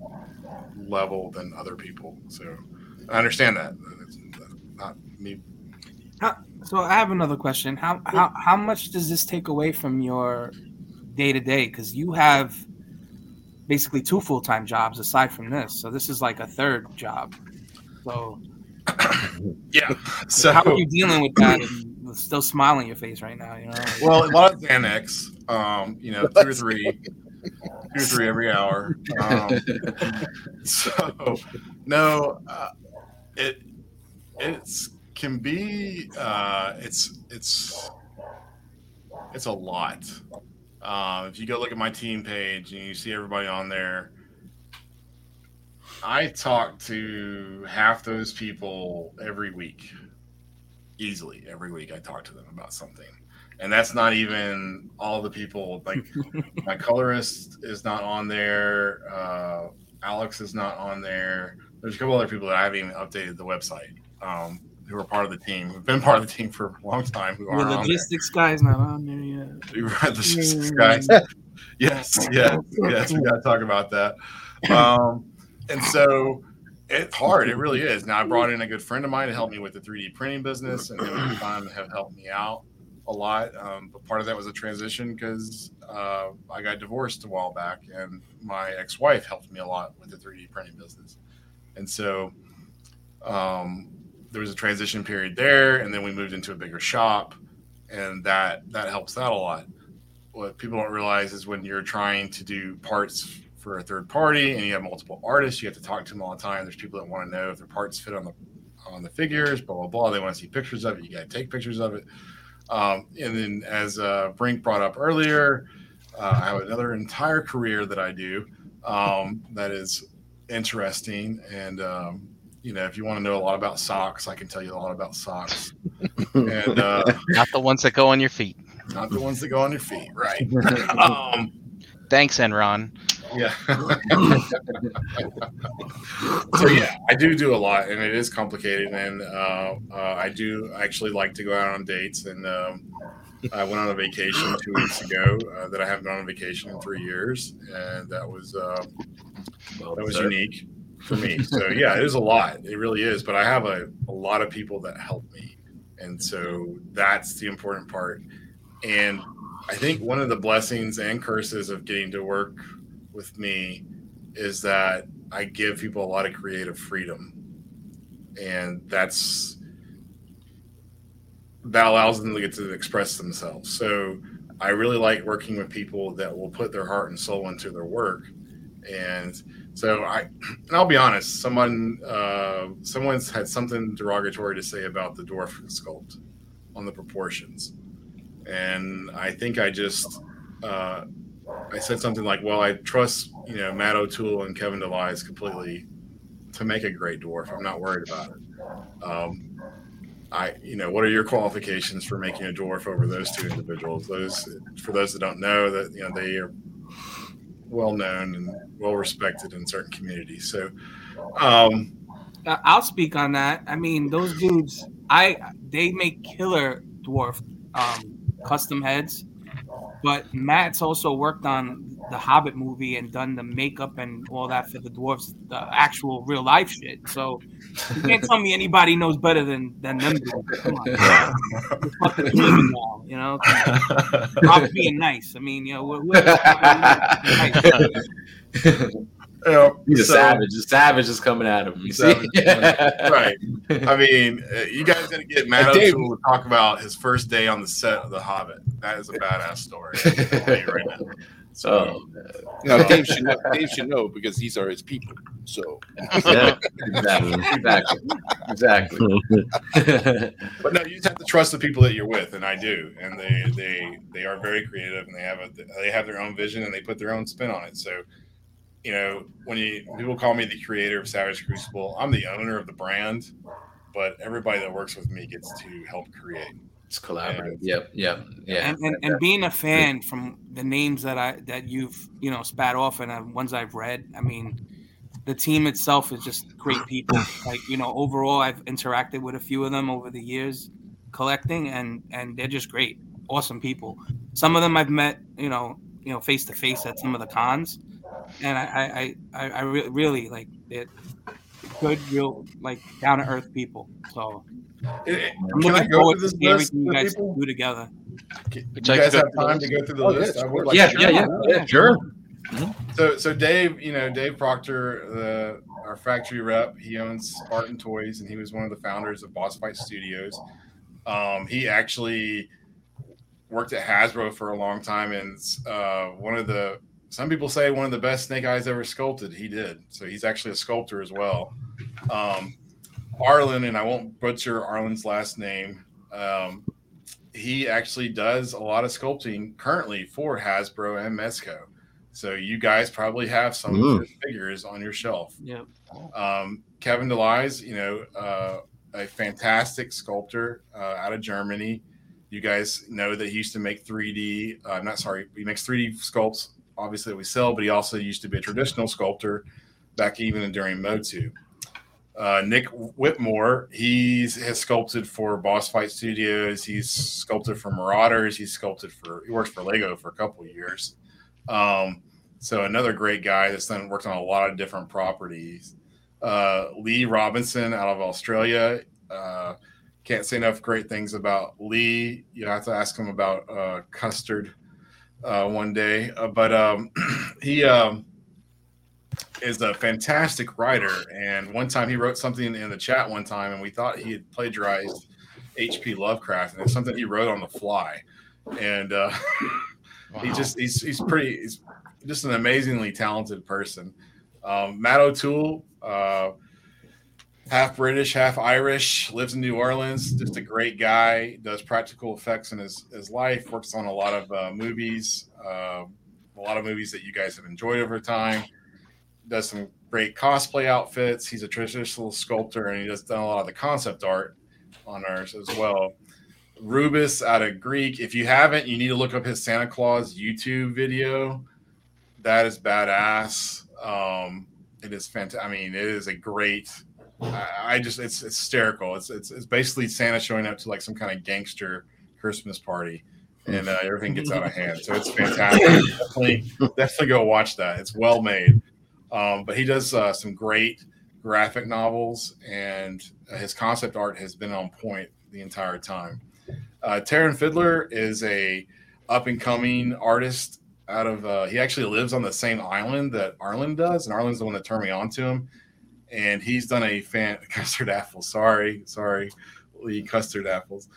level than other people. So, I understand that. It's not me. So I have another question. How how how much does this take away from your day to day? Because you have basically two full time jobs aside from this. So this is like a third job. So Yeah. So how are you dealing with that still smile on your face right now? You know. Well, a lot of Xanax, um, you know, two or three, two or three every hour. Um, so, no, uh, it it's can be uh, it's it's it's a lot. Uh, if you go look at my team page and you see everybody on there, I talk to half those people every week, easily every week. I talk to them about something. And that's not even all the people like my colorist is not on there uh, alex is not on there. There's a couple other people that i haven't even updated the website um, who are part of the team who've been part of the team for a long time who The aren't on logistics guy's not on there yet. We were at the logistics guys yes yes yes we got to talk about that. Um, and so it's hard it really is now i brought in a good friend of mine to help me with the 3d printing business and him and have helped me out a lot. Um, but part of that was a transition because uh, I got divorced a while back, and my ex-wife helped me a lot with the 3D printing business. And so um, there was a transition period there, and then we moved into a bigger shop, and that that helps out a lot. What people don't realize is when you're trying to do parts for a third party and you have multiple artists, you have to talk to them all the time. There's people that want to know if their parts fit on the on the figures, blah blah blah. They want to see pictures of it. You got to take pictures of it. Um, and then, as uh, Brink brought up earlier, uh, I have another entire career that I do um, that is interesting. And, um, you know, if you want to know a lot about socks, I can tell you a lot about socks. and uh, Not the ones that go on your feet. not the ones that go on your feet, right? um, Thanks, Enron. Yeah. so yeah, I do do a lot, and it is complicated. And uh, uh, I do actually like to go out on dates. And um, I went on a vacation two weeks ago uh, that I haven't been on a vacation in three years, and that was uh, Well, that was sir. unique for me. So yeah, it is a lot. It really is. But I have a, a lot of people that help me, and so that's the important part. And I think one of the blessings and curses of getting to work with me is that I give people a lot of creative freedom, and that's that allows them to get to express themselves. So I really like working with people that will put their heart and soul into their work, and so I, and I'll be honest, someone, uh, someone's had something derogatory to say about the dwarf sculpt on the proportions, and I think I just, uh, I said something like, "Well, I trust you know Matt O'Toole and Kevin DeLise completely to make a great dwarf. I'm not worried about it." Um, I, you know, what are your qualifications for making a dwarf over those two individuals? Those, for those that don't know, that you know they are well known and well respected in certain communities. So, um, Uh, I'll speak on that. I mean, those dudes, I they make killer dwarf um, custom heads, but Matt's also worked on the Hobbit movie and done the makeup and all that for the dwarves, the actual real life shit. So you can't tell me anybody knows better than than them. Come on, They're fucking human now, you know. I'm being nice. I mean, you know, we're, we're, nice. yeah, He's a savage. The savage is coming at him. You see? Right. I mean, uh, you guys gonna get Matt And Dave- O'Toole to talk about his first day on the set of The Hobbit. That is a badass story. I'll tell you right now. So, Oh, Now Dave should know, Dave should know because these are his people. So yeah, exactly, exactly, exactly. but no, you just have to trust the people that you're with, and I do. And they they they are very creative, and they have a they have their own vision, and they put their own spin on it. So, you know, when you people call me the creator of Savage Crucible, I'm the owner of the brand, but everybody that works with me gets to help create. it's collaborative. Yep, yep, yeah. and, and, and being a fan from the names that I that you've you know spat off and uh, ones I've read, I mean, the team itself is just great people. like you know, overall, I've interacted with a few of them over the years, collecting, and and they're just great, awesome people. Some of them I've met, you know, you know, face to face at some of the cons, and I I I, I re- really like it. Good, real, like down to earth people. So I'm Can I looking go forward through to this list everything you guys people? do together. You you guys have time to go through the Oh, list? yes, I of would course. like yeah, to. yeah, yeah, yeah, sure. So, so Dave, you know, Dave Proctor, the our factory rep, he owns Spartan Toys, and he was one of the founders of Boss Fight Studios. Um, he actually worked at Hasbro for a long time, and uh, one of the some people say one of the best Snake Eyes ever sculpted. He did, so he's actually a sculptor as well. Um, Arlen, and I won't butcher Arlen's last name. Um, he actually does a lot of sculpting currently for Hasbro and Mezco. So you guys probably have some Mm. of his figures on your shelf. Yeah. Um, Kevin DeLise, you know, uh, a fantastic sculptor uh, out of Germany. You guys know that he used to make 3D. Uh, not sorry, he makes 3D sculpts. Obviously, we sell, but he also used to be a traditional sculptor back even during Motu. Uh, Nick Whitmore, he's has sculpted for Boss Fight Studios. He's sculpted for Marauders. He's sculpted for he works for Lego for a couple years. Um, so another great guy that's done worked on a lot of different properties. Uh, Lee Robinson out of Australia. Uh, can't say enough great things about Lee. You have to ask him about uh, custard uh, one day. Uh, but um, he um, is a fantastic writer. And one time he wrote something in the chat one time, and we thought he had plagiarized H.P. Lovecraft, and it's something he wrote on the fly. And uh, he just he's he's pretty he's just an amazingly talented person. Um, Matt O'Toole, uh, half British, half Irish, lives in New Orleans. Just a great guy. Does practical effects in his his life. Works on a lot of uh, movies, uh, a lot of movies that you guys have enjoyed over time. Does some great cosplay outfits. He's a traditional sculptor, and he does done a lot of the concept art on ours as well. Rubus out of Greek. If you haven't, you need to look up his Santa Claus YouTube video. that is badass. Um, it is fantastic. I mean, it is a great. I, just it's, it's hysterical. It's, it's it's basically Santa showing up to like some kind of gangster Christmas party, and uh, everything gets out of hand. So it's fantastic. definitely definitely go watch that. It's well made. Um, but he does uh, some great graphic novels, and his concept art has been on point the entire time. Uh, Taryn Fiddler is a up and coming artist out of. Uh, he actually lives on the same island that Arlen does, and Arlen's the one that turned me on to him. And he's done a fan custard apples. Sorry, sorry, Lee custard apples.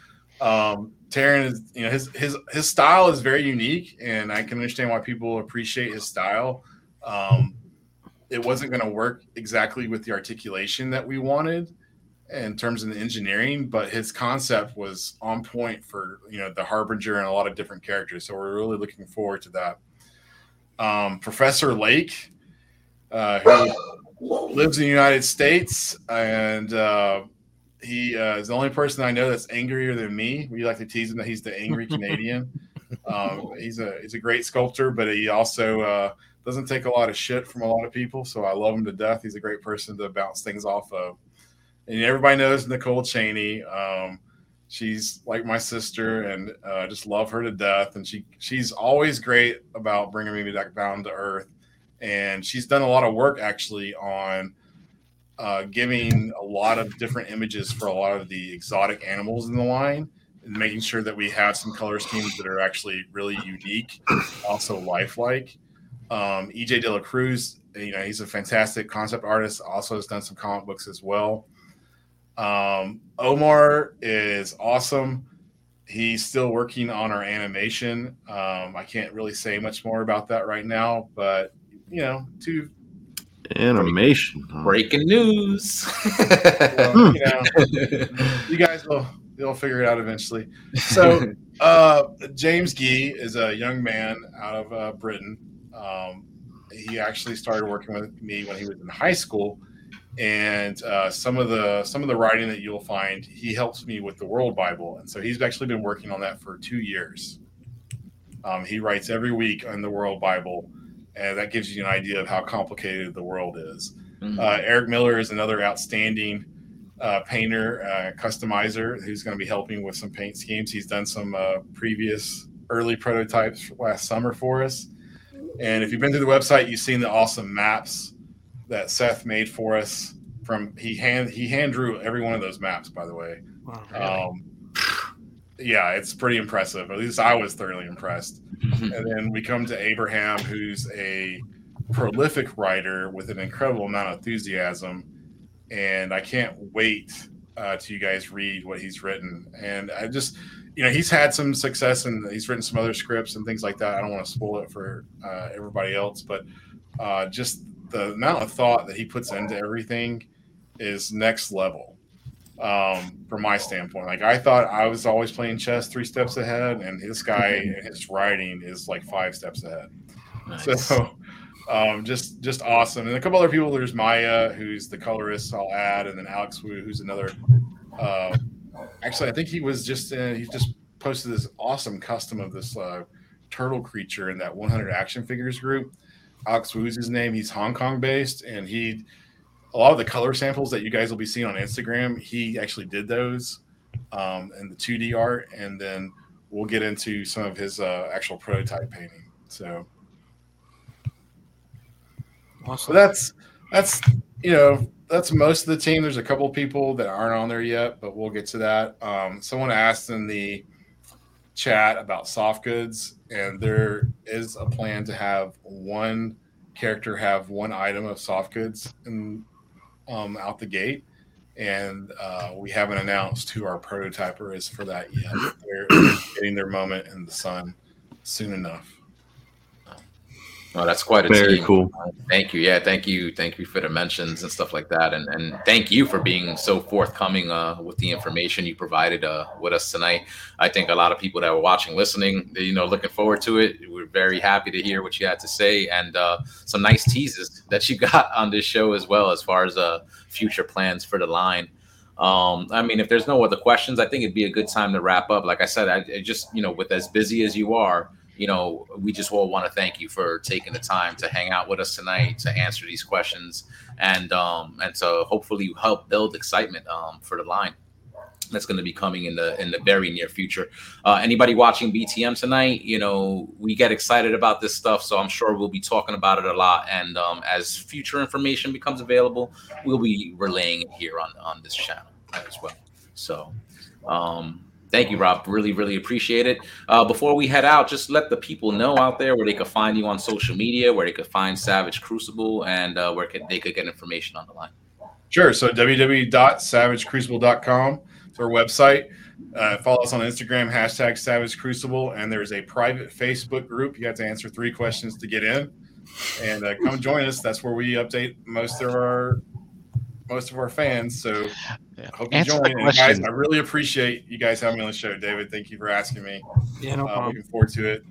Um, Taryn is, you know, his his his style is very unique, and I can understand why people appreciate his style. Um, it wasn't going to work exactly with the articulation that we wanted in terms of the engineering, but his concept was on point for you know the harbinger and a lot of different characters. So we're really looking forward to that. Um, Professor Lake, uh, who lives in the United States, and uh, he uh, is the only person I know that's angrier than me. We like to tease him that he's the angry Canadian. Um, he's a he's a great sculptor, but he also uh, doesn't take a lot of shit from a lot of people. So I love him to death. He's a great person to bounce things off of. And everybody knows Nicole Cheney. Um, she's like my sister, and uh, just love her to death. And she she's always great about bringing me back down to earth. And she's done a lot of work actually on uh, giving a lot of different images for a lot of the exotic animals in the line and making sure that we have some color schemes that are actually really unique, also lifelike. Um, EJ De La Cruz, you know, he's a fantastic concept artist. Also has done some comic books as well. Um, Omar is awesome. He's still working on our animation. Um, I can't really say much more about that right now, but you know, to animation. huh? Breaking news. well, you know, you guys will you'll figure it out eventually. So, uh, James Gee is a young man out of uh, Britain. Um, he actually started working with me when he was in high school, and uh, some of the some of the writing that you'll find, he helps me with the World Bible, and so he's actually been working on that for two years. Um, he writes every week on the World Bible, and that gives you an idea of how complicated the world is. Mhm. Uh, Eric Miller is another outstanding uh, painter, uh, customizer who's going to be helping with some paint schemes. He's done some uh, previous early prototypes last summer for us. And if you've been to the website, you've seen the awesome maps that Seth made for us. From he hand he hand drew every one of those maps, by the way. Wow. Um, yeah, it's pretty impressive. At least I was thoroughly impressed. Mhm. And then we come to Abraham, who's a prolific writer with an incredible amount of enthusiasm. And I can't wait uh, to you guys read what he's written. And I just, you know, he's had some success and he's written some other scripts and things like that. I don't want to spoil it for uh, everybody else, but uh, just the amount of thought that he puts into everything is next level um, from my standpoint. Like I thought I was always playing chess three steps ahead, and this guy and his writing is like five steps ahead. Nice. So um, just just awesome. And a couple other people. There's Maya, who's the colorist. I'll add, and then Alex Wu, who's another. Uh, actually, I think he was just uh, he just posted this awesome custom of this uh, turtle creature in that 100 action figures group. Alex Wu's his name. He's Hong Kong based, and he a lot of the color samples that you guys will be seeing on Instagram. He actually did those um, and the 2D art, and then we'll get into some of his uh, actual prototype painting. So. So Awesome. that's that's you know that's most of the team. There's a couple people that aren't on there yet, but we'll get to that. Um, someone asked in the chat about soft goods, and there is a plan to have one character have one item of soft goods in, um, out the gate. And uh, we haven't announced who our prototyper is for that yet. They're getting their moment in the sun soon enough. Oh, that's quite a Very team. cool. Thank you. Yeah, thank you. Thank you for the mentions and stuff like that. And and thank you for being so forthcoming uh, with the information you provided uh, with us tonight. I think a lot of people that were watching, listening, they, you know, looking forward to it. We're very happy to hear what you had to say and uh, some nice teases that you got on this show as well as far as uh, future plans for the line. Um, I mean, if there's no other questions, I think it'd be a good time to wrap up. Like I said, I, I just, you know, with as busy as you are, you know, we just all want to thank you for taking the time to hang out with us tonight to answer these questions and um, and to hopefully help build excitement um, for the line that's going to be coming in the in the very near future. Uh, anybody watching BTM tonight, you know, we get excited about this stuff, so I'm sure we'll be talking about it a lot. And um, as future information becomes available, we'll be relaying it here on on this channel as well. So. Um, Thank you, Rob. Really, really appreciate it. Uh, before we head out, just let the people know out there where they could find you on social media, where they could find Savage Crucible, and uh, where could, they could get information on the line. Sure. So www.savagecrucible.com is our website. Uh, follow us on Instagram, hashtag Savage Crucible, and there's a private Facebook group. You have to answer three questions to get in, and uh, come join us. That's where we update most of our most of our fans. So Yeah. hope you Answer join. the guys. I really appreciate you guys having me on the show, David. Thank you for asking me. Yeah, no Uh, problem. looking forward to it.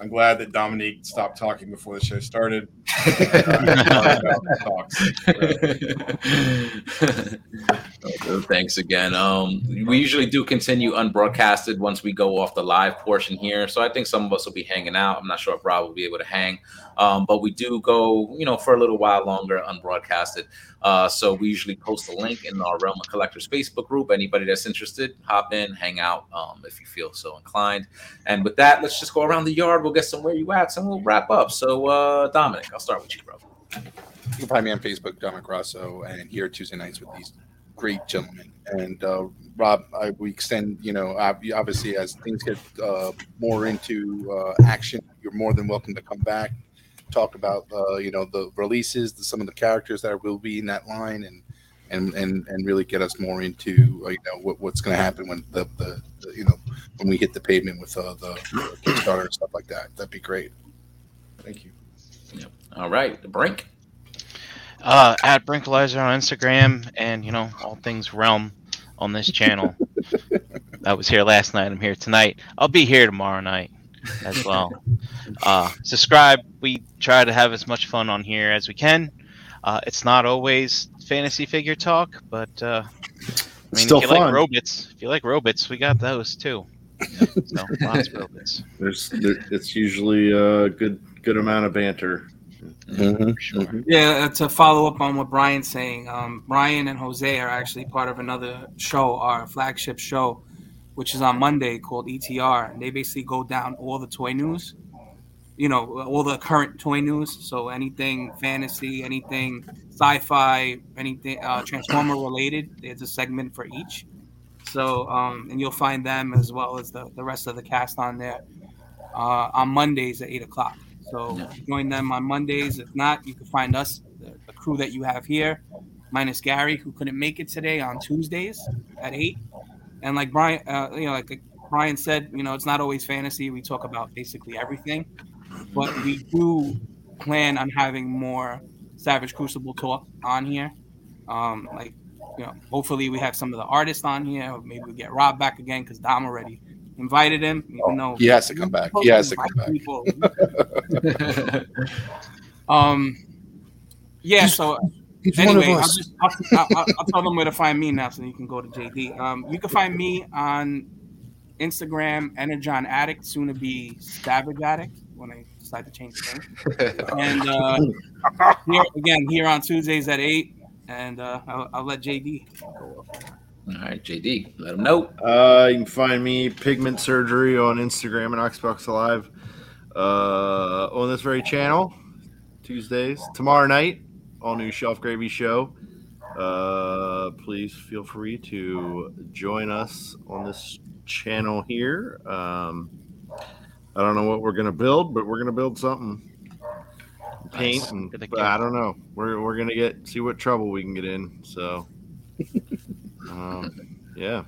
I'm glad that Dominique stopped talking before the show started. Thanks again. Um, we usually do continue unbroadcasted once we go off the live portion here. So I think some of us will be hanging out. I'm not sure if Rob will be able to hang, um, but we do go, you know, for a little while longer unbroadcasted. Uh, so we usually post a link in our Realm of Collectors Facebook group. Anybody that's interested, hop in, hang out um, if you feel so inclined. And with that, let's just go around the yard. We'll get some where you at, and we'll wrap up. So uh, Dominic, I'll start with you, bro. You can find me on Facebook, Dominic Rosso, and here Tuesday nights with these great gentlemen. And uh, Rob, I, we extend, you know, obviously as things get uh, more into uh, action, you're more than welcome to come back, talk about, uh, you know, the releases, the, some of the characters that will be in that line, and and and, and really get us more into, uh, you know, what, what's going to happen when the, the, the, you know, when we hit the pavement with uh, the Kickstarter and stuff like that. That'd be great. Thank you. All right, the brink. uh, at Brinkalizer on Instagram, and you know all things Realm on this channel. I was here last night. I'm here tonight. I'll be here tomorrow night as well. Uh, subscribe. We try to have as much fun on here as we can. Uh, it's not always fantasy figure talk, but uh, I mean, Still if you like fun. robots, if you like robots, we got those too. So lots of robots. There's there, it's usually a good good amount of banter. For sure. Yeah, uh, to follow up on what Brian's saying, um, Brian and Jose are actually part of another show, our flagship show, which is on Monday called ETR. And they basically go down all the toy news, you know, all the current toy news. So anything fantasy, anything sci-fi, anything uh, Transformer related, there's a segment for each. So, um, and you'll find them as well as the, the rest of the cast on there uh, on Mondays at eight o'clock. So join them on Mondays. If not, you can find us, the, the crew that you have here, minus Gary, who couldn't make it today on Tuesdays at eight. And like Brian, uh, you know, like Brian said, you know, it's not always fantasy. We talk about basically everything, but we do plan on having more Savage Crucible talk on here. Um, like, you know, hopefully we have some of the artists on here. Or maybe we get Rob back again because Dom already invited him. Even though He has to come back. He has to come back. Um, yeah. So He's one of anyway, I'll just I'll, I'll, I'll, I'll tell them where to find me now, so you can go to JD. Um, you can find me on Instagram, Energon Addict, soon to be Savage Addict when I decide to change the name. And uh, here again, here on Tuesdays at eight, and uh, I'll, I'll let JD. All right, JD, let them know. Uh, you can find me Pigment Surgery on Instagram and Xbox Live uh, on this very channel Tuesdays. Tomorrow night, all new Shelf Gravy Show. Uh, please feel free to join us on this channel here. Um, I don't know what we're gonna build, but we're gonna build something. Paint, Nice. and, but. I don't know. We're we're gonna get see what trouble we can get in. So, um, yeah.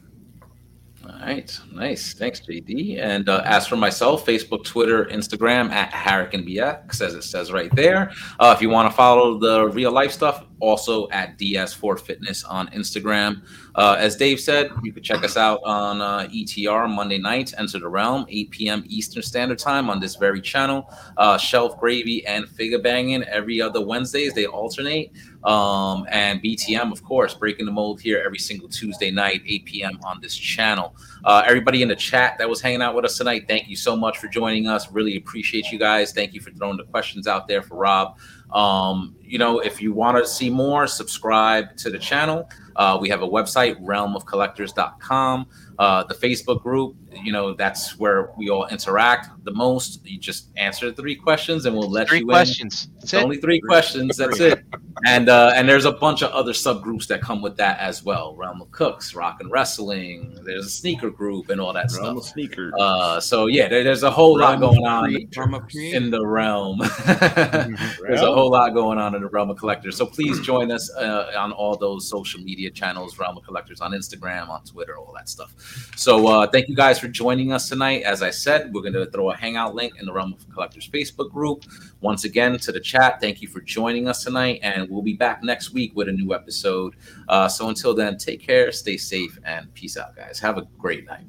All right, nice. Thanks, JD. And uh, as for myself, Facebook, Twitter, Instagram at HarricanBX, as it says right there. Uh, if you want to follow the real life stuff, also at DS4 Fitness on Instagram. Uh, as Dave said, you can check us out on uh, ETR Monday nights, Enter the Realm, 8 p.m. Eastern Standard Time on this very channel. Uh, Shelf Gravy and Figure Banging every other Wednesdays, they alternate. Um, and BTM, of course, breaking the mold here every single Tuesday night, 8 p.m. on this channel. Uh, everybody in the chat that was hanging out with us tonight, thank you so much for joining us. Really appreciate you guys. Thank you for throwing the questions out there for Rob. Um, you know, if you want to see more, subscribe to the channel. Uh, we have a website, realmofcollectors.com. Uh, the Facebook group, you know, that's where we all interact the most. You just answer three questions and we'll let Three you questions. in. It's That's it. only three questions. That's it. And uh, and there's a bunch of other subgroups that come with that as well. Realm of Cooks, Rock and Wrestling. There's a sneaker group and all that Realm of stuff. sneaker. Uh, so yeah, there, there's a whole lot Realm of going on Creed, Realm of Creed. in the realm. There's a whole lot going on in the realm of collectors. So please join us uh, on all those social media channels, realm of collectors on Instagram, on Twitter, all that stuff. So uh, thank you guys for joining us tonight. As I said, we're going to throw a hangout link in the realm of collectors Facebook group. Once again, to the chat, thank you for joining us tonight, and we'll be back next week with a new episode. Uh, so until then, take care, stay safe, and peace out, guys. Have a great night.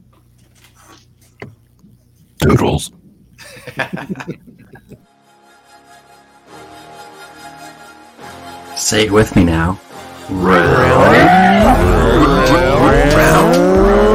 Doodles. Say it with me now. Round. Round.